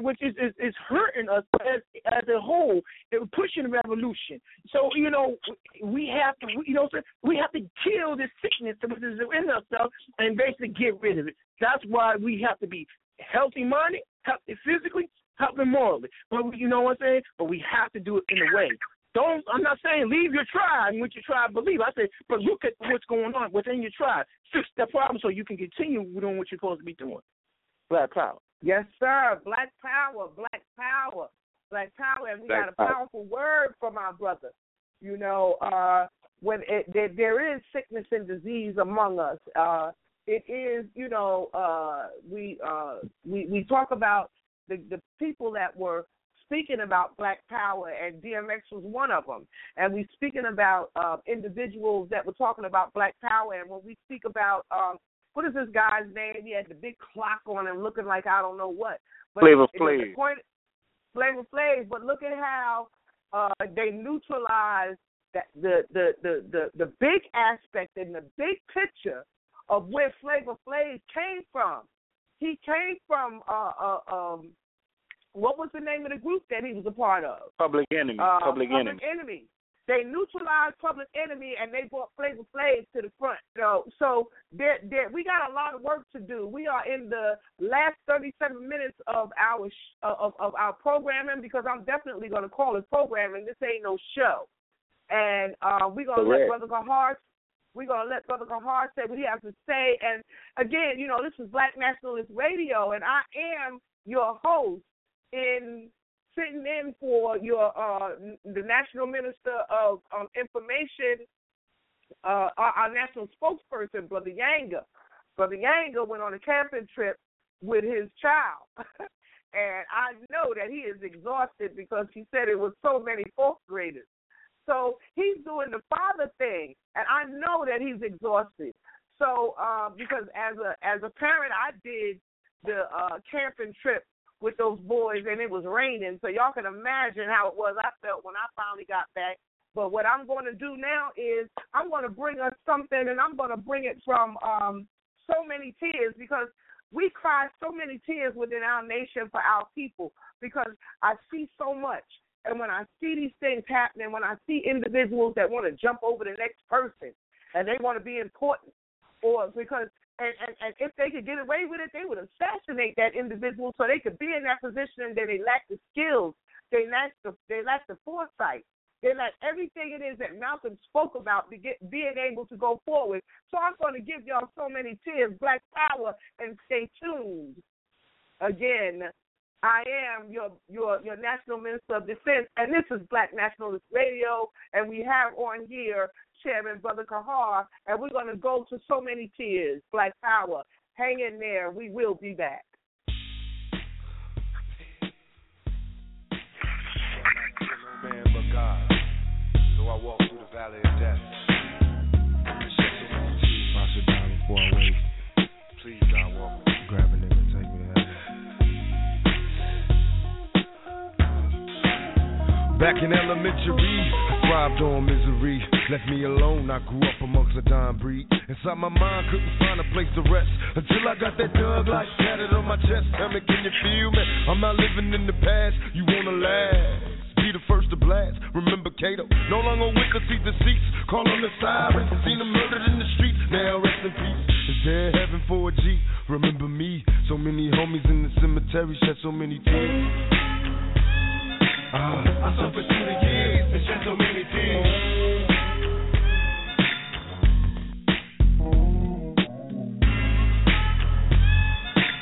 which is, is is hurting us as as a whole, and pushing revolution. So you know we have to you know we have to kill this sickness that is in ourselves and basically get rid of it. That's why we have to be healthy minded, healthy physically, healthy morally. But we- you know what I'm saying? But we have to do it in a way. Don't I'm not saying leave your tribe and what your tribe believe. I say, but look at what's going on within your tribe. Fix that problem so you can continue doing what you're supposed to be doing. Black power. Yes, sir. Black power, black power, black power, and we Black got a power. powerful word from our brother. You know, uh, when it, there, there is sickness and disease among us, uh, it is. You know, uh, we uh, we we talk about the the people that were speaking about black power, and DMX was one of them. And we're speaking about uh, individuals that were talking about black power, and when we speak about um, what is this guy's name? He had the big clock on him, looking like I don't know what. But Flavor Flav. point- Flavor Flav. But look at how uh, they neutralized that the, the the the the big aspect and the big picture of where Flavor Flav came from. He came from uh, uh, um, what was the name of the group that he was a part of? Public enemy. uh, public, enemy. enemy. They neutralized public enemy and they brought Flavor Flav to the front. So, so there, there, we got a lot of work to do. We are in the last 37 minutes of our sh- of, of our programming because I'm definitely going to call it programming. This ain't no show, and uh, we're going to let Brother Kahar. We're going to let Brother Kahar say what he has to say. And again, you know, this is Black Nationalist Radio, and I am your host in sitting in for your uh the national minister of um information uh our, our national spokesperson brother Yanga brother Yanga went on a camping trip with his child. And I know that he is exhausted because he said it was so many fourth graders. So he's doing the father thing and I know that he's exhausted. So um because as a as a parent I did the uh camping trip with those boys and it was raining, so y'all can imagine how it was I felt when I finally got back. But what I'm going to do now is I'm going to bring us something, and I'm going to bring it from um, so many tears because we cry so many tears within our nation for our people because I see so much. And when I see these things happening, when I see individuals that want to jump over the next person and they want to be important, or because and, and, and if they could get away with it, they would assassinate that individual so they could be in that position. And they lack the skills, they lack the they lack the foresight, they lack everything it is that Malcolm spoke about to get being able to go forward. So I'm going to give y'all so many tears, Black Power, and stay tuned. Again, I am your your your National Minister of Defense, and this is Black Nationalist Radio, and we have on here Chairman Brother Kahar, and we're going to go to so many tears, Black Power, Hang in there. We will be back. So I walk through Back in elementary, I thrived on misery. Left me alone, I grew up amongst a dying breed. Inside my mind, couldn't find a place to rest until I got that Thug Life tatted on my chest. Tell me, can you feel me? I'm not living in the past. You wanna last? Be the first to blast. Remember Kato? No longer with the see deceits. Call on the sirens. Seen them murdered in the streets. Now rest in peace. Is there heaven for a G? Remember me? So many homies in the cemetery shed so many tears. I suffered through the years and shed so many tears.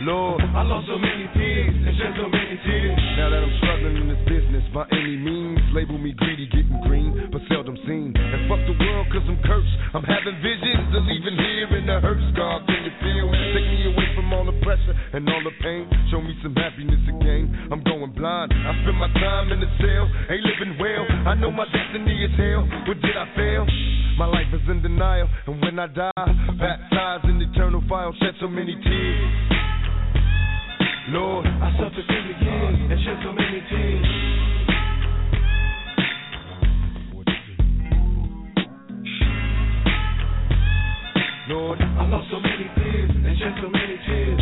Lord, I lost so many tears and shed so many tears. Now that I'm struggling in this business by any means, label me greedy, getting green, but seldom seen. And fuck the world cause I'm cursed. I'm having visions of leaving here in the hearse. God, can you feel me? Take me away from all the pressure and all the pain. Show me some happiness again. I'm going blind. I spend my time in the cell, ain't living well. I know my destiny is hell. What did I fail? My life is in denial, and when I die, baptized in eternal fire, shed so many tears. Lord, I suffered through the years and shed so many tears. Lord, I lost so many tears and shed so many tears.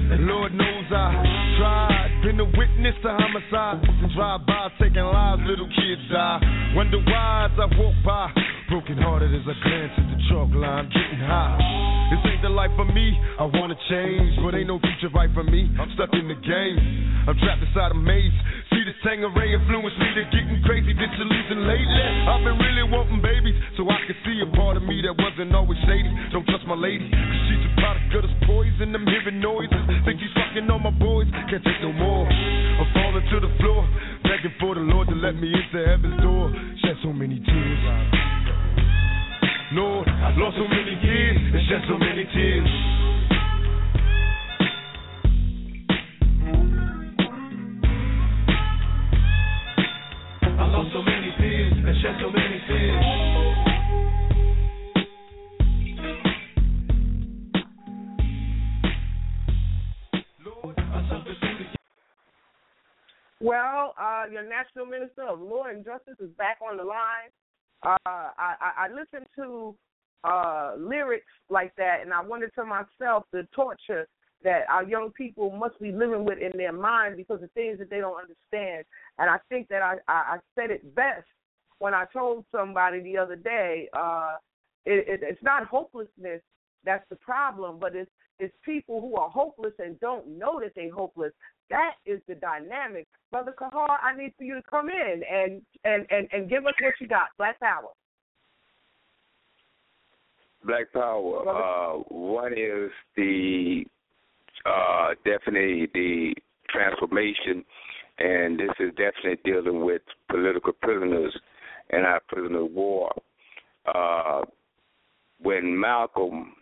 Been a witness to homicides and drive by taking lives, little kids die. Wonder why as I walk by, broken hearted as I glance at the chalk line, getting high. This ain't the life for me. I wanna change, but ain't no future right for me. I'm stuck in the game. I'm trapped inside a maze. This Tanqueray influence me to getting crazy, disillusioned lately. I've been really wanting babies, so I can see a part of me that wasn't always shady. Don't trust my lady, cause she's a product of this poison. I'm hearing noises, think he's fucking on my boys. Can't take no more. I'm falling to the floor, begging for the Lord to let me into heaven's door. Shed so many tears. Lord, I lost so many years and shed so many tears. Well, uh, your National Minister of Law and Justice is back on the line. Uh, I, I, I listened to uh, lyrics like that, and I wondered to myself the torture that our young people must be living with in their mind because of things that they don't understand. And I think that I, I, I said it best when I told somebody the other day. Uh, it, it, it's not hopelessness that's the problem, but it's it's people who are hopeless and don't know that they're hopeless. That is the dynamic. Brother Kahar, I need for you to come in and, and, and, and give us what you got. Black Power. Black Power. Uh, one is the uh, definitely the transformation, and this is definitely dealing with political prisoners and our prisoner of war. Uh, when Malcolm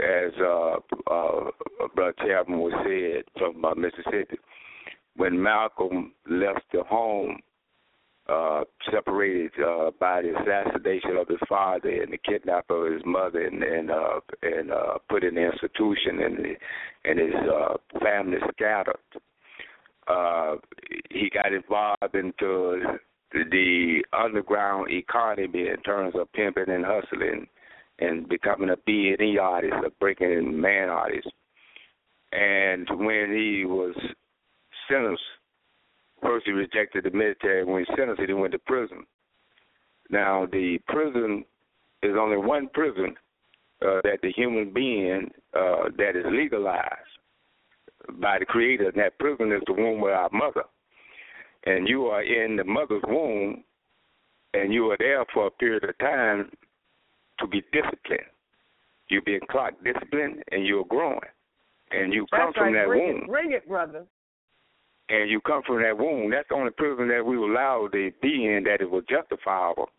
as uh, uh, Brother Chapman was said from uh, Mississippi, when Malcolm left the home, uh, separated uh, by the assassination of his father and the kidnap of his mother, and and, uh, and uh, put in the institution, and and his uh, family scattered. Uh, he got involved into the underground economy in terms of pimping and hustling and becoming a B and E artist, a breaking man artist. And when he was sentenced, first he rejected the military. When he sentenced, he went to prison. Now the prison is only one prison uh, that the human being uh, that is legalized by the Creator. And that prison is the womb of our mother, and you are in the mother's womb, and you are there for a period of time to be disciplined. You're being clock disciplined, and you're growing, and you come That's from right. that bring womb It, bring it, brother. And you come from that womb, that's the only prison that we were allowed to be in that it was justifiable.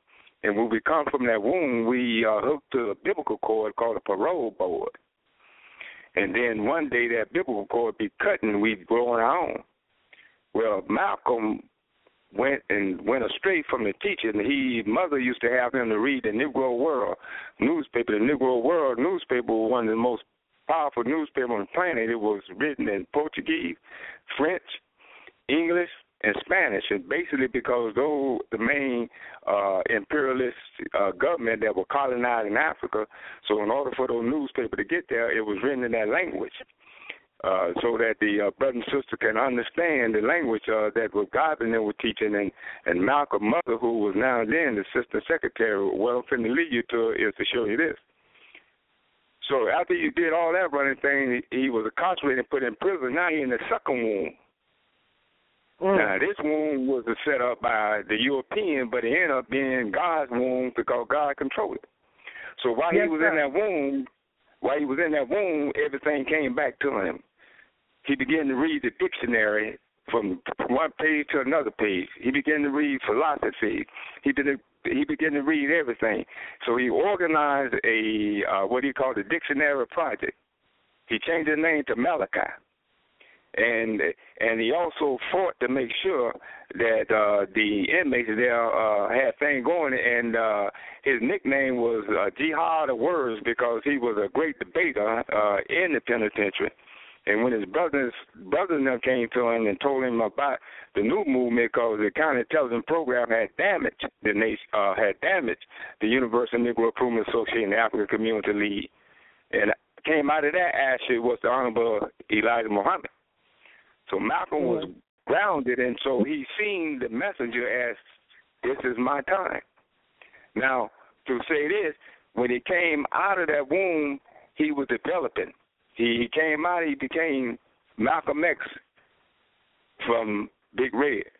And when we come from that womb, we are hooked to a biblical cord called a parole board. And then one day that biblical cord be cut and we grow on our own. Well, Malcolm went and went astray from the teaching. He mother used to have him to read the Negro World newspaper. The Negro World newspaper was one of the most powerful newspapers on the planet. It was written in Portuguese, French, English, and Spanish, and basically because those the main uh, imperialist uh, government that were colonizing Africa. So in order for those newspapers to get there, it was written in that language. Uh, so that the uh, brother and sister can understand the language uh, that was God and they were teaching, and and Malcolm Mother, who was now then the assistant secretary, well, I'm finna lead you to is to show you this. So after you did all that running thing, he, he was incarcerated and put in prison. Now he's in the second womb. Now this womb was set up by the European, but it ended up being God's womb because God controlled it. So while Yes, he was sir. in that womb, while he was in that womb, everything came back to him. He began to read the dictionary from one page to another page. He began to read philosophy. He did he began to read everything. So he organized a uh, what he called a dictionary project. He changed his name to Malachi and and he also fought to make sure that uh the inmates there uh had things going. And uh his nickname was uh Jihad of Words because he was a great debater uh in the penitentiary. And when his brothers brothers now came to him and told him about the new movement because the counterintelligence program had damaged the nation uh had damaged the Universal Negro Improvement Association and the African Community League. And came out of that actually was the Honorable Elijah Muhammad. So Malcolm was grounded, and so he seen the messenger as, "This is my time." Now, to say this, when he came out of that womb, he was developing. He came out, he became Malcolm X from Big Red.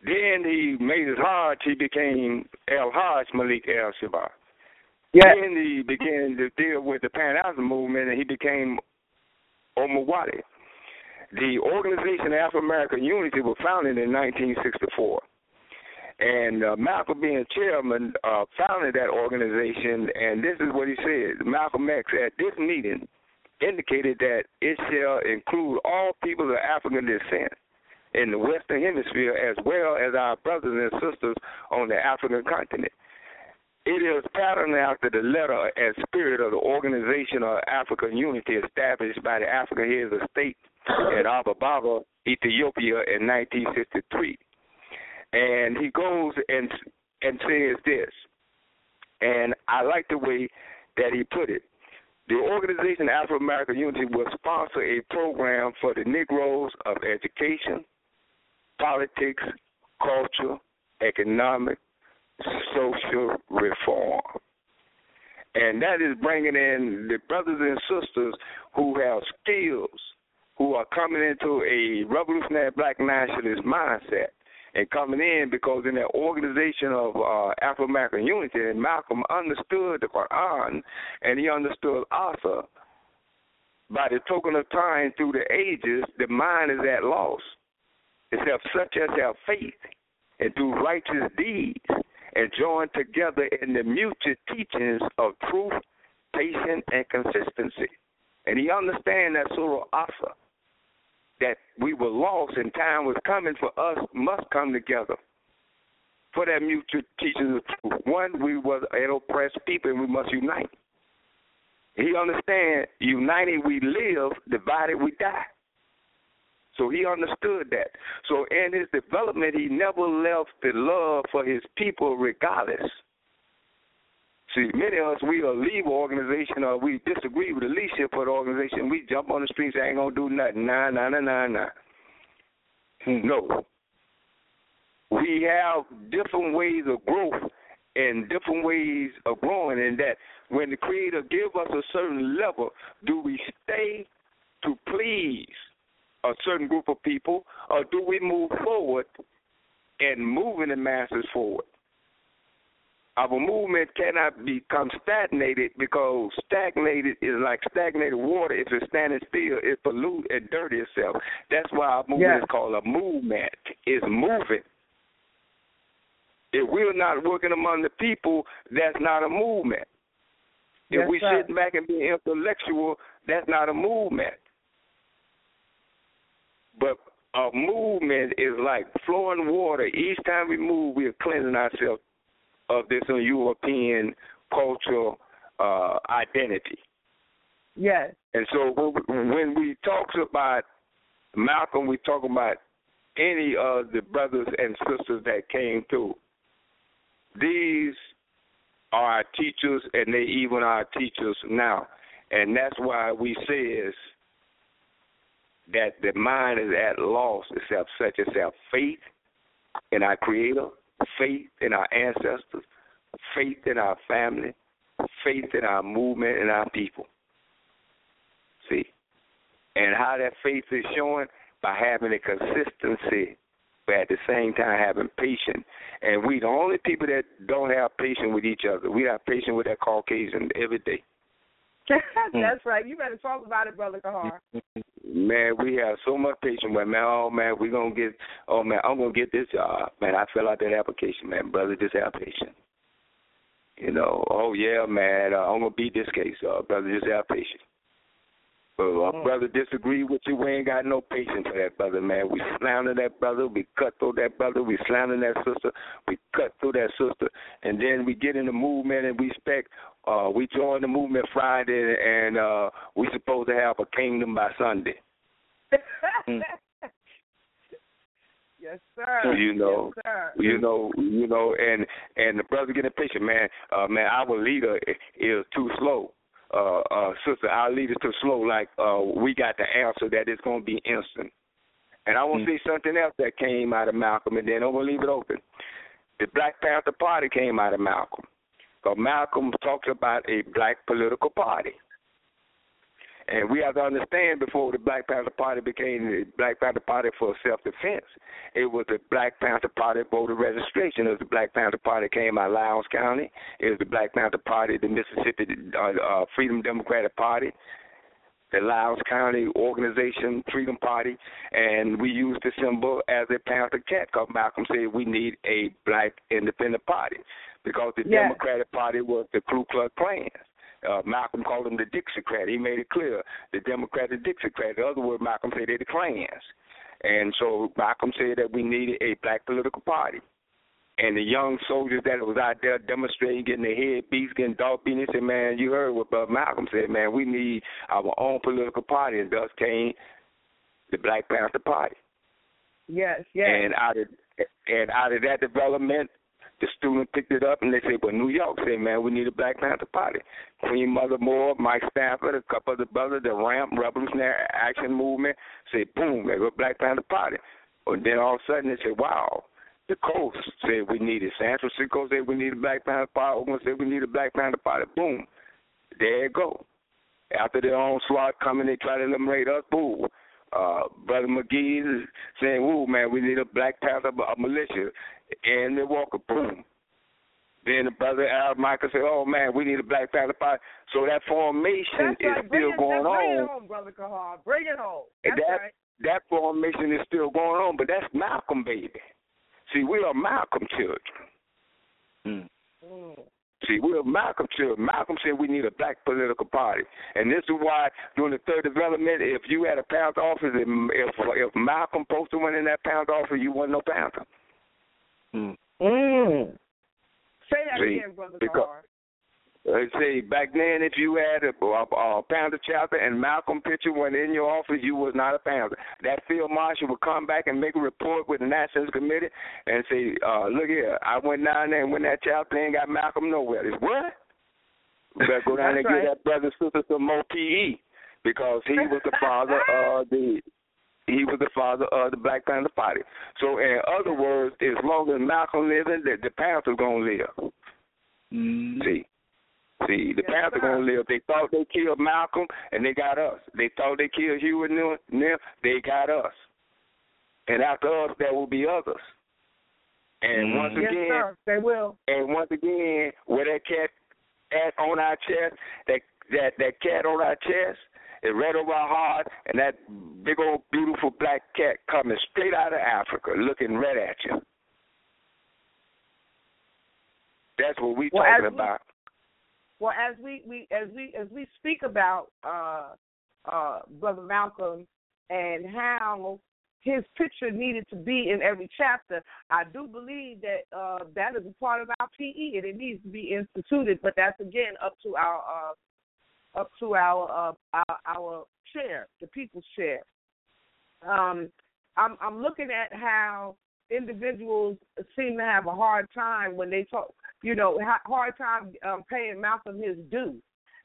Then he made his Hajj, he became El Hajj Malik El Shabazz. Then he began to deal with the Pan African movement, and he became Omowale. The Organization African American Unity was founded in 1964. And uh, Malcolm, being chairman, uh, founded that organization, and this is what he said. Malcolm X, at this meeting, indicated that it shall include all people of African descent in the Western Hemisphere as well as our brothers and sisters on the African continent. It is patterned after the letter and spirit of the Organization of African Unity established by the African heads of state in Ababa, Ethiopia in 1963. And he goes and and says this, and I like the way that he put it. The Organization African American Unity will sponsor a program for the Negroes of education, politics, culture, economic, social reform. And that is bringing in the brothers and sisters who have skills, who are coming into a revolutionary black nationalist mindset and coming in because in that organization of uh, Afro American Unity, Malcolm understood the Quran and he understood Asr. By the token of time through the ages, the mind is at loss, except such as have faith and do righteous deeds and join together in the mutual teachings of truth, patience, and consistency. And he understand that Surah Asr, that we were lost and time was coming for us must come together for that mutual teaching of truth. One, we was an oppressed people and we must unite. He understand, united we live, divided we die. So he understood that. So in his development, he never left the love for his people, regardless. See, many of us, we'll leave an organization or we disagree with the leadership of the organization. We jump on the streets, ain't going to do nothing. Nah, nah, nah, nah, nah. Hmm. No. We have different ways of growth and different ways of growing, and that when the Creator give us a certain level, do we stay to please a certain group of people, or do we move forward and moving the masses forward? Our movement cannot become stagnated because stagnated is like stagnated water. If it's standing still, it pollutes and dirty itself. That's why our movement Yes. is called a movement. It's moving. If we're not working among the people, that's not a movement. If Yes, we sir. sitting back and being intellectual, that's not a movement. But a movement is like flowing water. Each time we move, we are cleansing ourselves of this European cultural uh, identity. Yes. And so when we- talk about Malcolm, we talk about any of the brothers and sisters that came through. These are our teachers, and they even are our teachers now. And that's why we says that the mind is at loss except such as our faith in our Creator, faith in our ancestors, faith in our family, faith in our movement and our people. See? And how that faith is showing by having a consistency, but at the same time having patience. And we the only people that don't have patience with each other. We have patience with that Caucasian every day. That's hmm. right. You better talk about it, Brother Kahar. Mm-hmm. Man, we have so much patience. But man, oh man, we gonna get. Oh man, I'm gonna get this job. Man, I fill out that application, man. Brother, just have patience. You know. Oh yeah, man. Uh, I'm gonna beat this case. Uh, brother, just have patience. But our Mm. brother disagree with you. We ain't got no patience for that brother, man. We slander that brother. We cut through that brother. We slander that sister. We cut through that sister, and then we get in the movement and we expect. Uh, we join the movement Friday, and uh, we supposed to have a kingdom by Sunday. Mm. yes, sir. You know, Yes, sir. you know, you know, and and the brother get a picture, man. Uh, man, our leader is too slow. Uh, uh, sister, our leader's too slow. Like uh, we got the answer that it's gonna be instant. And I want to see something else that came out of Malcolm, and then I'm gonna leave it open. The Black Panther Party came out of Malcolm. Because Malcolm talks about a black political party. And we have to understand before the Black Panther Party became the Black Panther Party for self defense, it was the Black Panther Party voter registration. It was the Black Panther Party came out of Lowndes County. It was the Black Panther Party, the Mississippi uh, uh, Freedom Democratic Party, the Lowndes County Organization Freedom Party, and we used the symbol as a panther cat because Malcolm said we need a black independent party because the Yes. Democratic Party was the Ku Klux Klan. Uh, Malcolm called them the Dixiecrat. He made it clear the Democratic Dixiecrat. In other words, Malcolm said they're the clans. And so Malcolm said that we needed a black political party. And the young soldiers that was out there demonstrating, getting their head beats, getting dog beaten, they said, man, you heard what Brother Malcolm said, man, we need our own political party. And thus came the Black Panther Party. Yes, yes. And out of and out of that development, the student picked it up and they said, well, New York said, man, we need a Black Panther Party. Queen Mother Moore, Mike Stafford, a couple of the brothers, the Ramp Revolutionary Action Movement said, boom, they go Black Panther Party. And then all of a sudden they said, wow. The coast said we need it. San Francisco said we need a Black Panther Party. Oakland said we need a Black Panther Party. Boom. There it go. After their onslaught coming, they try to eliminate us. Boom. Uh, Brother McGee saying, "Ooh, man, we need a Black Panther a militia." And Milwaukee, boom. Then the brother Al Michael said, "Oh man, we need a Black Panther party." So that formation That's is right. Bring still it, going bring it on. home, Brother Kahar. Bring it home. And That's that right. that formation is still going on, but that's Malcolm, baby. See, we are Malcolm children. Mm. See, we're Malcolm children. Malcolm said we need a black political party, and this is why during the third development, if you had a Panther office, if if, if Malcolm posted one in that Panther office, you wasn't no Panther. Mm. Say that See, again, Brother because- Kahar. Uh, say back then, if you had a, a, a Panther chapter and Malcolm Pitcher went in your office, you was not a Panther. That field marshal would come back and make a report with the National Committee and say, uh, "Look here, I went down there and went that chapter ain't got Malcolm nowhere." It's what? We better go down there and right. give that brother and sister some more PE because he was the father of the he was the father of the Black Panther Party. So in other words, as long as Malcolm living, the, the Panthers gonna live. See. See, the Panthers are gonna live. They thought they killed Malcolm and they got us. They thought they killed Hugh and them, them they got us. And after us there will be others. And mm. once yes, again sir. They will. and once again, where that cat at on our chest, that that that cat on our chest it right over our heart, and that big old beautiful black cat coming straight out of Africa, looking right at you. That's what we Well, talking as we- about. Well, as we, we as we as we speak about uh, uh, Brother Malcolm and how his picture needed to be in every chapter, I do believe that uh, that is a part of our PE and it needs to be instituted. But that's again up to our uh, up to our, uh, our our chair, the people's chair. Um, I'm I'm looking at how individuals seem to have a hard time when they talk, you know, hard time um, paying Malcolm his due,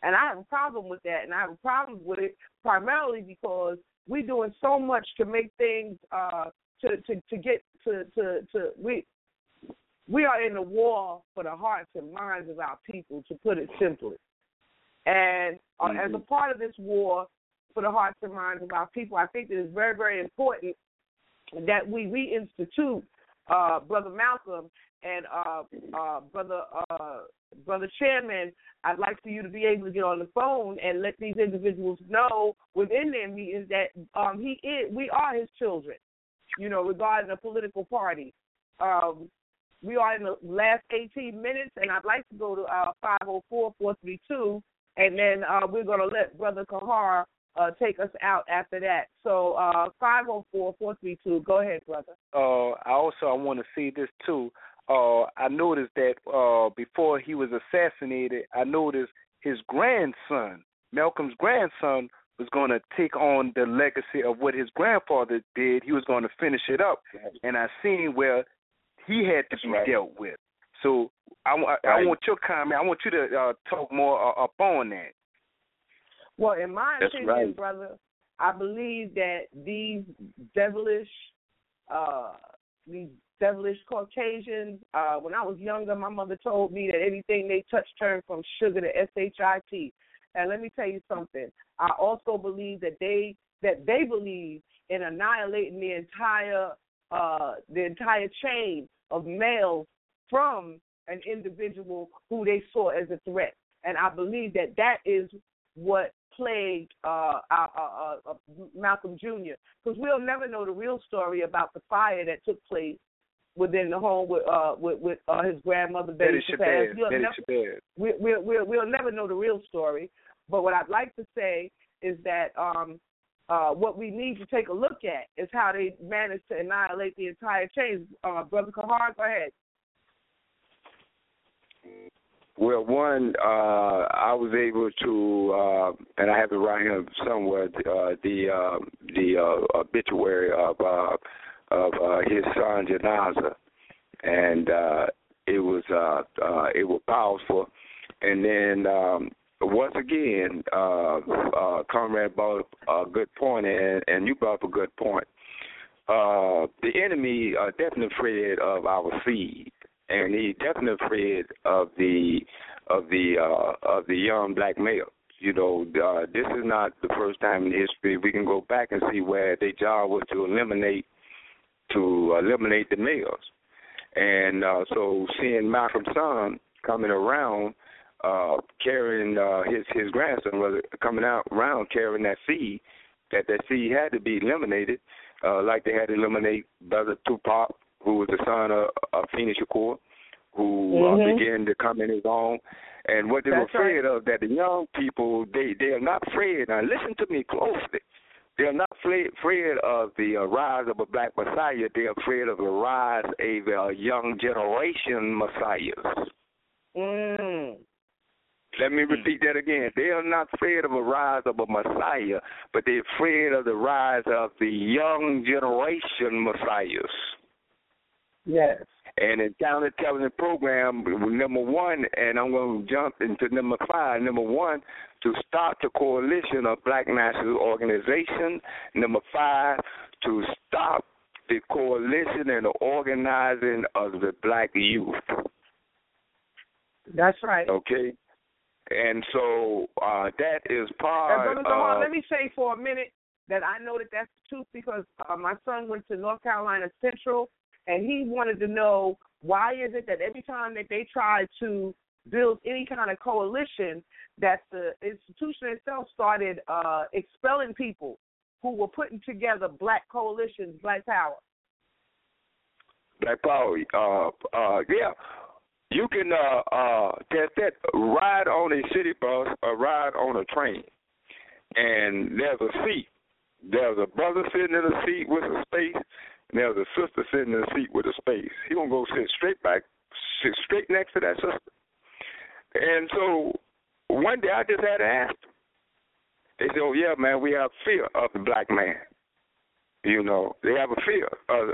and I have a problem with that, and I have a problem with it primarily because we're doing so much to make things uh, to to to get to to to we we are in a war for the hearts and minds of our people, to put it simply. And uh, as a part of this war for the hearts and minds of our people, I think it is very, very important that we reinstitute uh, Brother Malcolm and uh, uh, Brother uh, Brother Chairman. I'd like for you to be able to get on the phone and let these individuals know within their meetings that um, he is, we are his children. You know, regarding a political party. Um, we are in the last 18 minutes, and I'd like to go to uh, 504-432, and then uh, we're going to let Brother Kahar uh, take us out after that. So uh, 504-432, go ahead, brother. uh, I also I want to see this too. Uh, I noticed that uh, before he was assassinated, I noticed his grandson, Malcolm's grandson, was going to take on the legacy of what his grandfather did. He was going to finish it up, and I seen where he had to be dealt with. So I, wa- I, I want your comment. I want you to uh, talk more uh, up on that. Well, in my That's opinion, right. brother, I believe that these devilish, uh, these devilish Caucasians. Uh, when I was younger, my mother told me that anything they touch turned from sugar to shit. And let me tell you something. I also believe that they that they believe in annihilating the entire uh, the entire chain of males from an individual who they saw as a threat. And I believe that that is what plagued uh, uh, uh, Malcolm Jr. Because we'll never know the real story about the fire that took place within the home with uh, with, with uh, his grandmother Betty Betty Shabazz. Shabazz. We'll Betty never- we, we, we'll, we'll never know the real story. But what I'd like to say is that um, uh, what we need to take a look at is how they managed to annihilate the entire chain. Uh, Brother Kahar, go ahead. Well, one, uh, I was able to, uh, and I have it right here somewhere, uh, the uh, the uh, obituary of uh, of uh, his son Janaza, and uh, it was uh, uh, it was powerful. And then um, once again, uh, uh, Comrade brought a good point, and, and you brought up a good point. Uh, the enemy are definitely afraid of our seed, and he definitely afraid of the of the uh, of the young black male. You know, uh, this is not the first time in history. We can go back and see where their job was to eliminate to eliminate the males, and uh, so seeing Malcolm's son coming around uh, carrying uh, his his grandson, was coming out around carrying that seed, that that seed had to be eliminated, uh, like they had to eliminate Brother Tupac, who was the son of, of Afeni Shakur, who Mhm. uh, began to come in his own. And what they That's were afraid right. of, that the young people, they they are not afraid. Now listen to me closely. They are not afraid, of the uh, rise of a black messiah. They are afraid of the rise of a young generation messiahs. Mm. Let me repeat that again. They are not afraid of a rise of a Messiah, but they're afraid of the rise of the young generation Messiahs. Yes. And in counterintelligence program, number one, and I'm going to jump into number five. Number one, to start the coalition of Black National Organization. Number five, to stop the coalition and the organizing of the black youth. That's right. Okay. And so uh, that is part. Brother Kahar, of, let me say for a minute that I know that that's the truth because uh, my son went to North Carolina Central and he wanted to know why is it that every time that they try to build any kind of coalition, that the institution itself started uh, expelling people who were putting together black coalitions, black power. Black power, uh, uh, yeah. You can uh, uh, test that. Ride on a city bus or ride on a train, and there's a seat. There's a brother sitting in a seat with a space, there's a sister sitting in the seat with a space. He gonna go sit straight back, sit straight next to that sister. And so one day I just had to ask them. They said, "Oh yeah, man, we have fear of the black man." You know, they have a fear of,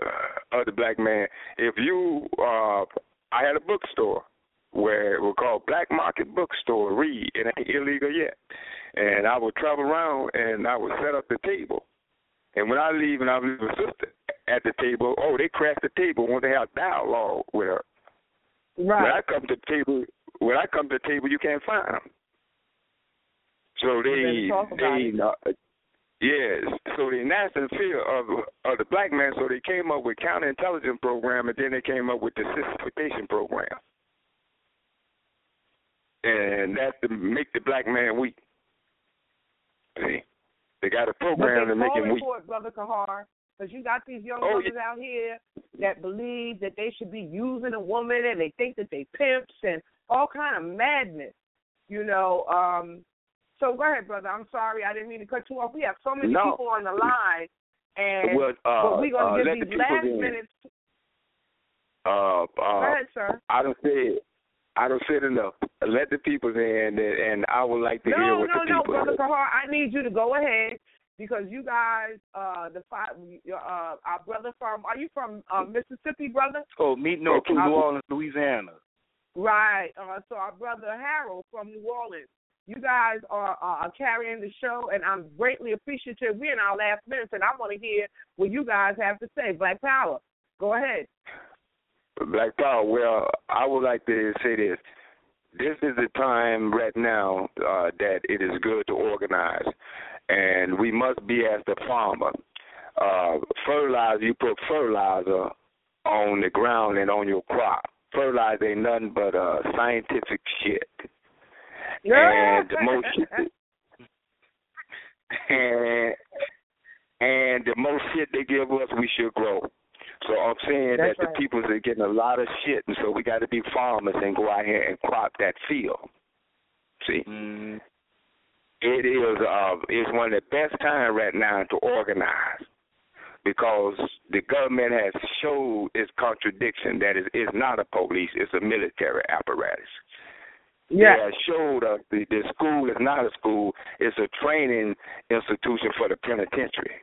of the black man. If you, uh, I had a bookstore where it was called Black Market Bookstore. Read, it ain't illegal yet. And I would travel around and I would set up the table. And when I leave and I leave a sister at the table, oh, they crash the table when they have dialogue with her. Right. When I come to the table, when I come to the table, you can't find them. So they, they, uh, yes. So they nasty fear of of the black man. So they came up with counterintelligence program, and then they came up with the sissification program, and that's to make the black man weak. See, they got a program to make him weak. For it, Brother Kahar, because you got these young Oh, brothers out here that believe that they should be using a woman, and they think that they pimps and all kind of madness. You know, um, so go ahead, brother. I'm sorry, I didn't mean to cut you off. We have so many No. people on the line, and Well, uh, but we're gonna uh, give the these people last in. minutes. Uh, uh, Go ahead, sir. I don't say I don't said enough. Let the people in, and, and I would like to hear No, what no, the no, people brother say. Kahar. I need you to go ahead because you guys, uh, the five, uh, our brother from, are you from uh, Mississippi, brother? Oh, me, no from New Orleans, Louisiana. Right. Uh, so our brother Harold from New Orleans. You guys are, are carrying the show, and I'm greatly appreciative. We're in our last minutes, and I want to hear what you guys have to say. Black Power. Go ahead. Black Power. Well, I would like to say this. This is the time right now uh, that it is good to organize, and we must be as the farmer. Uh, fertilizer, you put fertilizer on the ground and on your crop. Fertilizer ain't nothing but uh, scientific shit. And the most shit, and and the most shit they give us, we should grow. So I'm saying That's that right. the people are getting a lot of shit, and so we got to be farmers and go out here and crop that field. See, Mm-hmm. It is uh, it's one of the best time right now to organize because the government has showed its contradiction that it is not a police, it's a military apparatus. Yeah. They have showed us the, the school is not a school, it's a training institution for the penitentiary.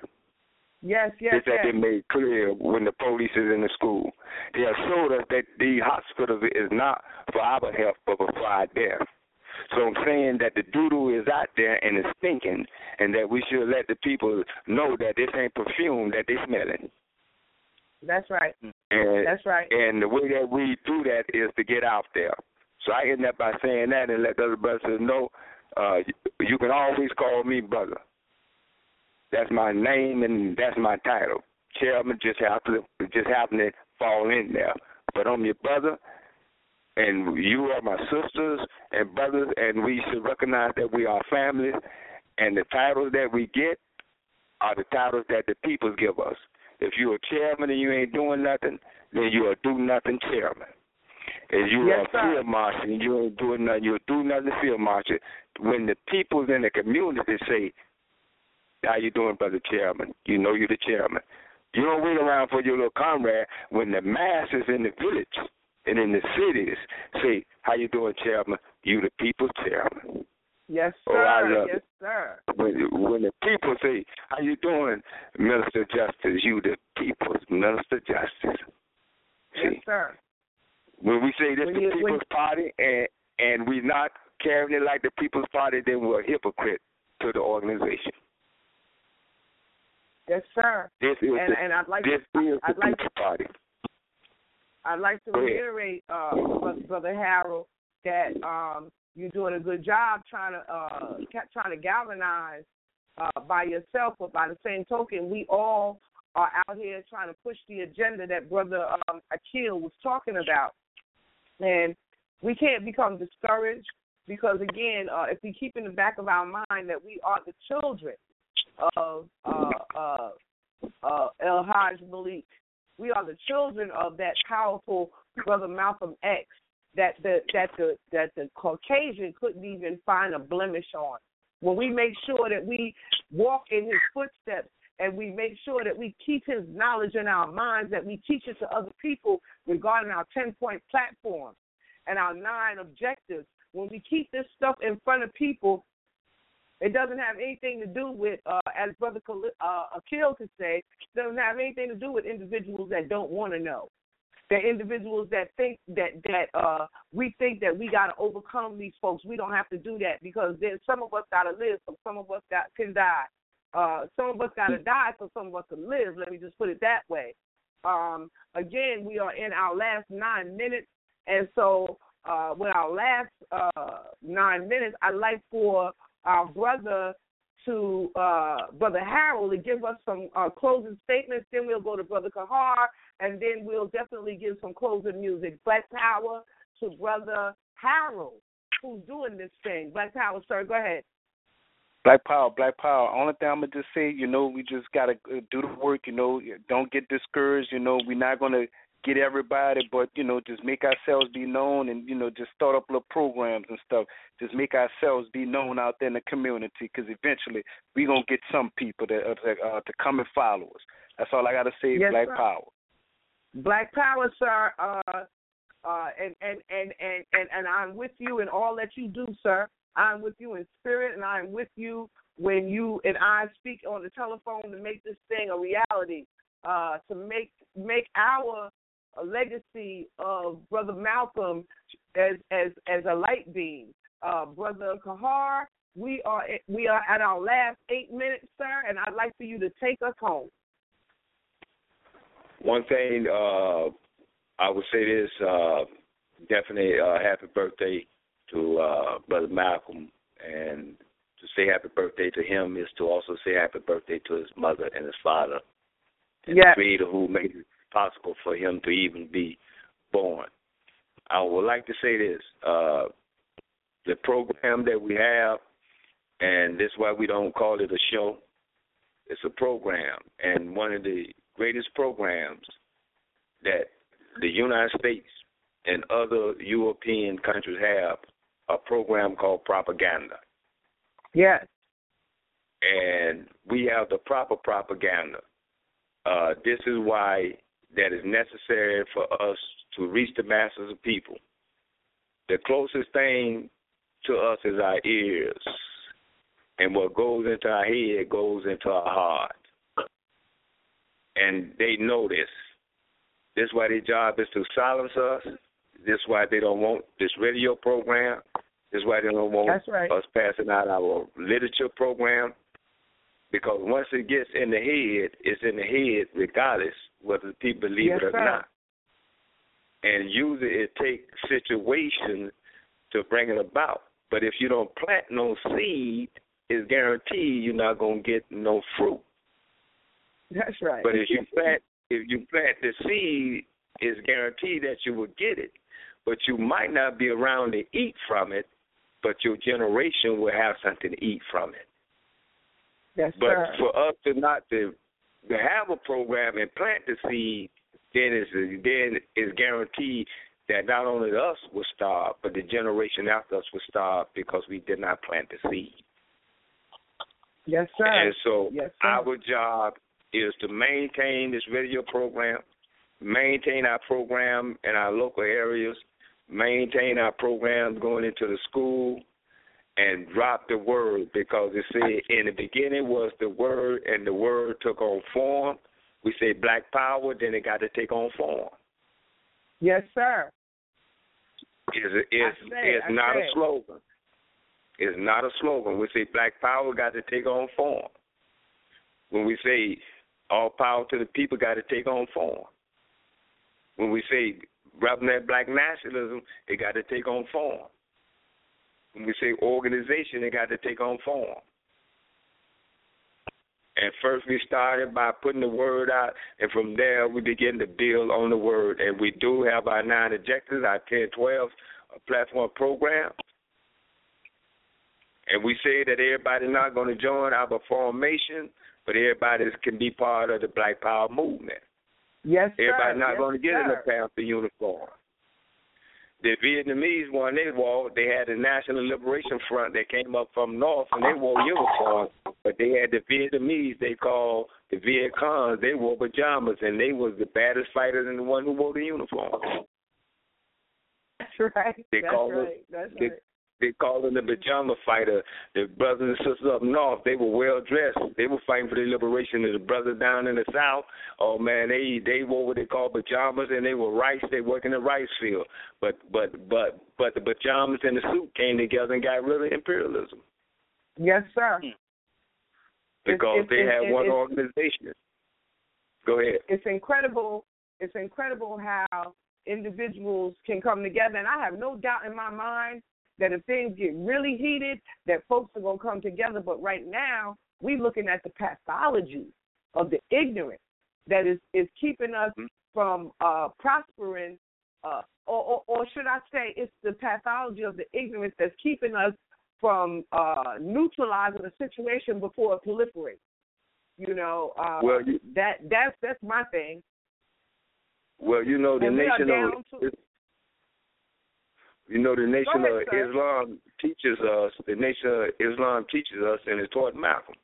Yes, yes, It's that yes. they made clear when the police is in the school. They have showed us that the hospital is not for our health, but for our death. So I'm saying that the doodle is out there and it's stinking, and that we should let the people know that this ain't perfume that they smelling. That's right. And, That's right. And the way that we do that is to get out there. So I end up by saying that and let the other brothers know uh, you, you can always call me brother. That's my name and that's my title. Chairman just happened just happened to fall in there. But I'm your brother and you are my sisters and brothers and we should recognize that we are family. and the titles that we get are the titles that the people give us. If you're a chairman and you ain't doing nothing, then you're a do nothing chairman. If you're a field marshal and you ain't doing nothing, you're do nothing field marshal. When the people in the community say, How you doing, brother chairman? You know you're the chairman. You don't wait around for your little comrade when the masses in the village and in the cities say, How you doing, chairman? You the people's chairman. Yes, Oh, sir. I love yes, it. sir. When when the people say, "How you doing, Minister Justice?" You the people's Minister Justice. Yes, sir. when we say this When the you- when- People's Party and and we not carrying it like the People's Party, then we're a hypocrite to the organization. Yes, sir. This is And the, and I'd like this to, is the I'd like People's Party. I'd like to reiterate, uh, Brother- Brother Harold, that um, you're doing a good job trying to uh, trying to galvanize uh, by yourself, but by the same token, we all are out here trying to push the agenda that Brother um, Akil was talking about, and we can't become discouraged because again, uh, if we keep in the back of our mind that we are the children of uh, uh, uh, El Hajj Malik, we are the children of that powerful brother Malcolm X that the that the that the Caucasian couldn't even find a blemish on. When we make sure that we walk in his footsteps and we make sure that we keep his knowledge in our minds, that we teach it to other people regarding our ten point platform and our nine objectives. When we keep this stuff in front of people, it doesn't have anything to do with, uh, as Brother uh, Akil could say, doesn't have anything to do with individuals that don't want to know. They're individuals that think that that uh, we think that we got to overcome these folks. We don't have to do that because there's some of us got to live, some some of us got can die. Uh, some of us got to die, so some of us can live. Let me just put it that way. Um, again, we are in our last nine minutes, and so uh, with our last uh, nine minutes, I'd like for our brother to uh, Brother Harold to give us some uh, closing statements. Then we'll go to Brother Kahar, and then we'll definitely give some closing music. Black Power to Brother Harold, who's doing this thing. Black Power, sir, go ahead. Black power, black power. Only thing I'm gonna just say, you know, we just gotta uh, do the work. You know, don't get discouraged. You know, we're not gonna get everybody, but you know, just make ourselves be known, and you know, just start up little programs and stuff. Just make ourselves be known out there in the community, because eventually we are gonna get some people that uh, uh, to come and follow us. That's all I gotta say. Yes, black sir. power. Black Power, sir. Uh, uh, and, and, and, and, and, and I'm with you in all that you do, sir. I'm with you in spirit, and I'm with you when you and I speak on the telephone to make this thing a reality, uh, to make make our legacy of Brother Malcolm as as as a light beam. Uh, Brother Kahar, we are we are at our last eight minutes, sir, and I'd like for you to take us home. One thing uh, I would say this: uh, definitely uh, happy birthday to uh, Brother Malcolm, and to say happy birthday to him is to also say happy birthday to his mother and his father, and the Creator who made possible for him to even be born. I would like to say this: uh, the program that we have, and this is why we don't call it a show. It's a program, and one of the greatest programs that the United States and other European countries have a program called propaganda. Yes. And we have the proper propaganda. Uh, this is why that is necessary for us to reach the masses of people. The closest thing to us is our ears. And what goes into our head goes into our heart. And they know this. This is why their job is to silence us. This is why they don't want this radio program. This is why they don't want That's right. us passing out our literature program. Because once it gets in the head, it's in the head regardless whether the people believe Yes, it or sir. not. And usually it takes situations to bring it about. But if you don't plant no seed, it's guaranteed you're not gonna get no fruit. That's right. But if you plant if you plant the seed, it's guaranteed that you will get it. But you might not be around to eat from it, but your generation will have something to eat from it. Yes, But for us to not to to have a program and plant the seed, then it's then it's guaranteed that not only us will starve, but the generation after us will starve because we did not plant the seed. Yes, sir. And so yes, sir. our job is to maintain this radio program, maintain our program in our local areas, maintain our programs going into the school, and drop the word because it said in the beginning was the word, and the word took on form. We say black power, then it got to take on form. Yes, sir. It's, it's, I it's not a slogan. It's not a slogan. We say black power got to take on form. When we say all power to the people got to take on form. When we say repping that black nationalism, it got to take on form. When we say organization, it got to take on form. And first we started by putting the word out, and from there we begin to build on the word. And we do have our nine objectives, our 10, 12 uh, platform program. And we say that everybody's not going to join our formation, but everybody can be part of the Black Power movement. Yes, sir. Everybody's not yes, going to get in sir. the Panther uniform. The Vietnamese won they war. They had the National Liberation Front that came up from north, and they wore uniforms. But they had the Vietnamese they called the Viet Cong. They wore pajamas, and they was the baddest fighters and the one who wore the uniform. That's right. They That's call right. it- That's they- right. They called them the pajama fighter. The brothers and sisters up north, they were well dressed. They were fighting for the liberation of the brothers down in the south. Oh man, they they wore what they call pajamas and they were rice. They work in the rice field. But but but but the pajamas and the suit came together and got rid of imperialism Yes, sir. Hmm. because it's- they it's- had one it's- organization. Go ahead. It's incredible. It's incredible how individuals can come together, and I have no doubt in my mind that if things get really heated, that folks are gonna come together. But right now, we're looking at the pathology of the ignorance that is is keeping us from uh, prospering, uh, or, or or should I say, it's the pathology of the ignorance that's keeping us from uh, neutralizing the situation before it proliferates. You know, uh, Well, you- that that's that's my thing. Well, you know the And we are nation down of to- you know the nation ahead, of sir. Islam teaches us. The nation of Islam teaches us, and it taught Malcolm.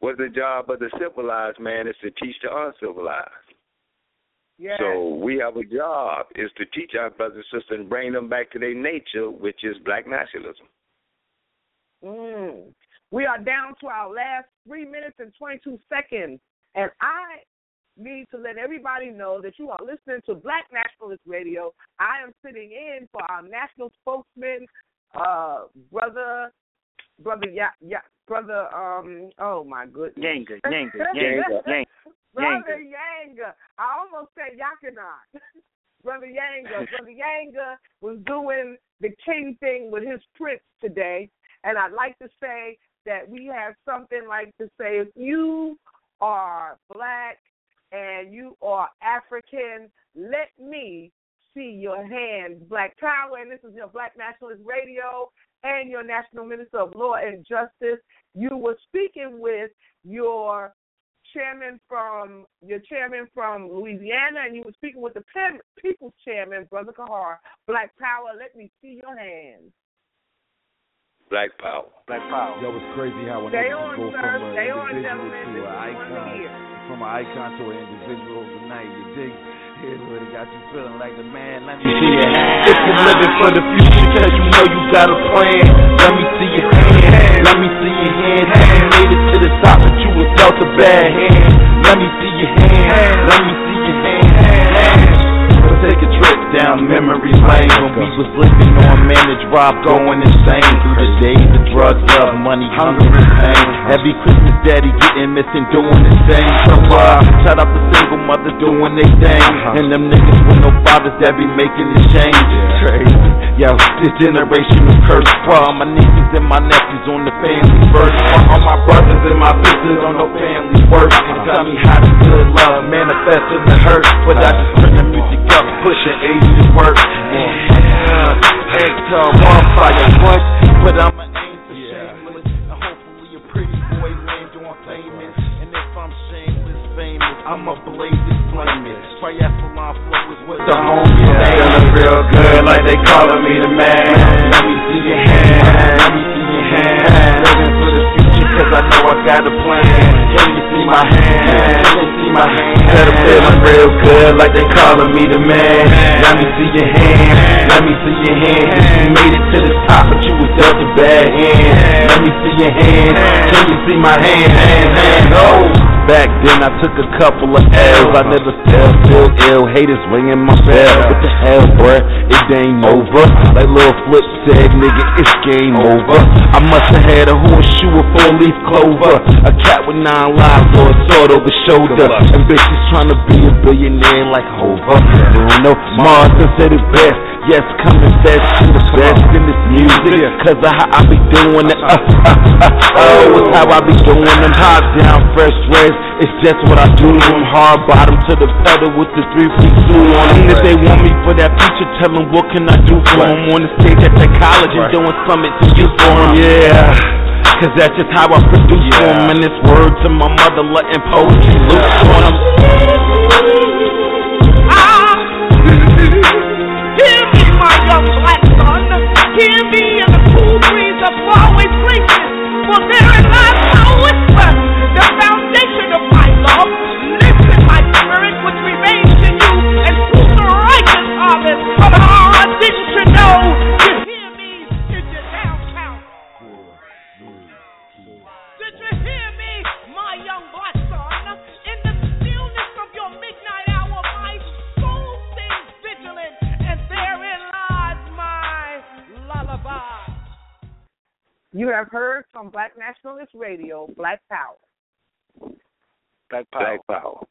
What the job of the civilized man is to teach the uncivilized. Yes. So we have a job is to teach our brothers and sisters and bring them back to their nature, which is black nationalism. Mm. We are down to our last three minutes and 22 seconds. And I need to let everybody know that you are listening to Black Nationalist Radio. I am sitting in for our national spokesman, uh, brother, brother, yeah, yeah, brother, um, oh my goodness. Yanga, Yanga, Yanga, Yanga. Brother Yanga. I almost said Yakanat. Brother Yanga. Brother Yanga was doing the king thing with his prince today. And I'd like to say that we have something like to say if you are black and you are African, let me see your hands. Black Power, and this is your Black Nationalist Radio and your National Minister of Law and Justice. You were speaking with your chairman from your chairman from Louisiana, and you were speaking with the People's Chairman, Brother Kahar. Black Power, let me see your hands. Black power. Black power. Yo, it's crazy how a Stay nigga on, go sir. from an Stay on, individual gentlemen. to This an is one to icon, hear. From an icon to an individual overnight. You dig? Here's what it got you feeling like the man. Let me see your hand. If you're living for the future, cause you know you got a plan. Let me see your hand. Let me see your hand. You made it to the top, but you was dealt a bad hand. Let me see your hand. Let me see your hand. Let's take a trip down memory lane when we was living on managed rob, going insane through the days of drugs, love, money, hunger, and pain. Every Christmas, daddy getting missing, doing the same. So uh, shout out the single mother doing they thing, and them niggas with no fathers that be making the change. Crazy. Yo, this generation is cursed. All my nieces and my nephews on the family first. All my brothers and my sisters on no family work. And tell me how to good love manifest in the hurt. But I just turn the music up, pushing age to work. Yeah, Hector, one fire, what? But I'm an aim for shameless. And hopefully a pretty boy land on famous. And if I'm shameless, famous, I'm a blaze it, flame it. Triathlon flow is what the homies say. Feeling real good, like they calling me the man. Let me see your hand, let me see your hand. Living for the future, cause I know I got a plan. Can you see my hand? My hand. Got a feeling real good, like they calling me the man. Let me see your hand. Let me see your hand. You made it to the top, but you was dealt a bad hand. Let me see your hand. Can you see my hand? Hand, hand, oh. Back then I took a couple of L's. I never felt feel ill. Haters ringing my bell. What the hell, bruh? It ain't over. Like Lil Flip said, nigga, it's game over. I must have had a horseshoe or four leaf clover. A cat with nine lives or a sword over shoulder. And bitches trying to be a billionaire like Hova. Bruno Mars said it best. Yes, come and best to the best in this music. Cause of how I be doing it. Uh, uh, uh, oh, it's how I be doing them. Hot down, fresh reds. It's just what I do. From hard bottom to the pedal with the three feet two on them. If they want me for that future, tell them what can I do for them. On the stage at the college and doing something to you for them. Yeah. Cause that's just how I produce yeah. them. And it's word to my mother, letting poetry loose on them. Ah. Hear me, my young black son. Hear me in the cool breeze of faraway places. For there is my whisper, the foundation of my love. Listen, my spirit, which remains in you, and prove the righteous harvest. Come on, didn't you know? You have heard from Black Nationalist Radio, Black Power. Black Power. Black Power.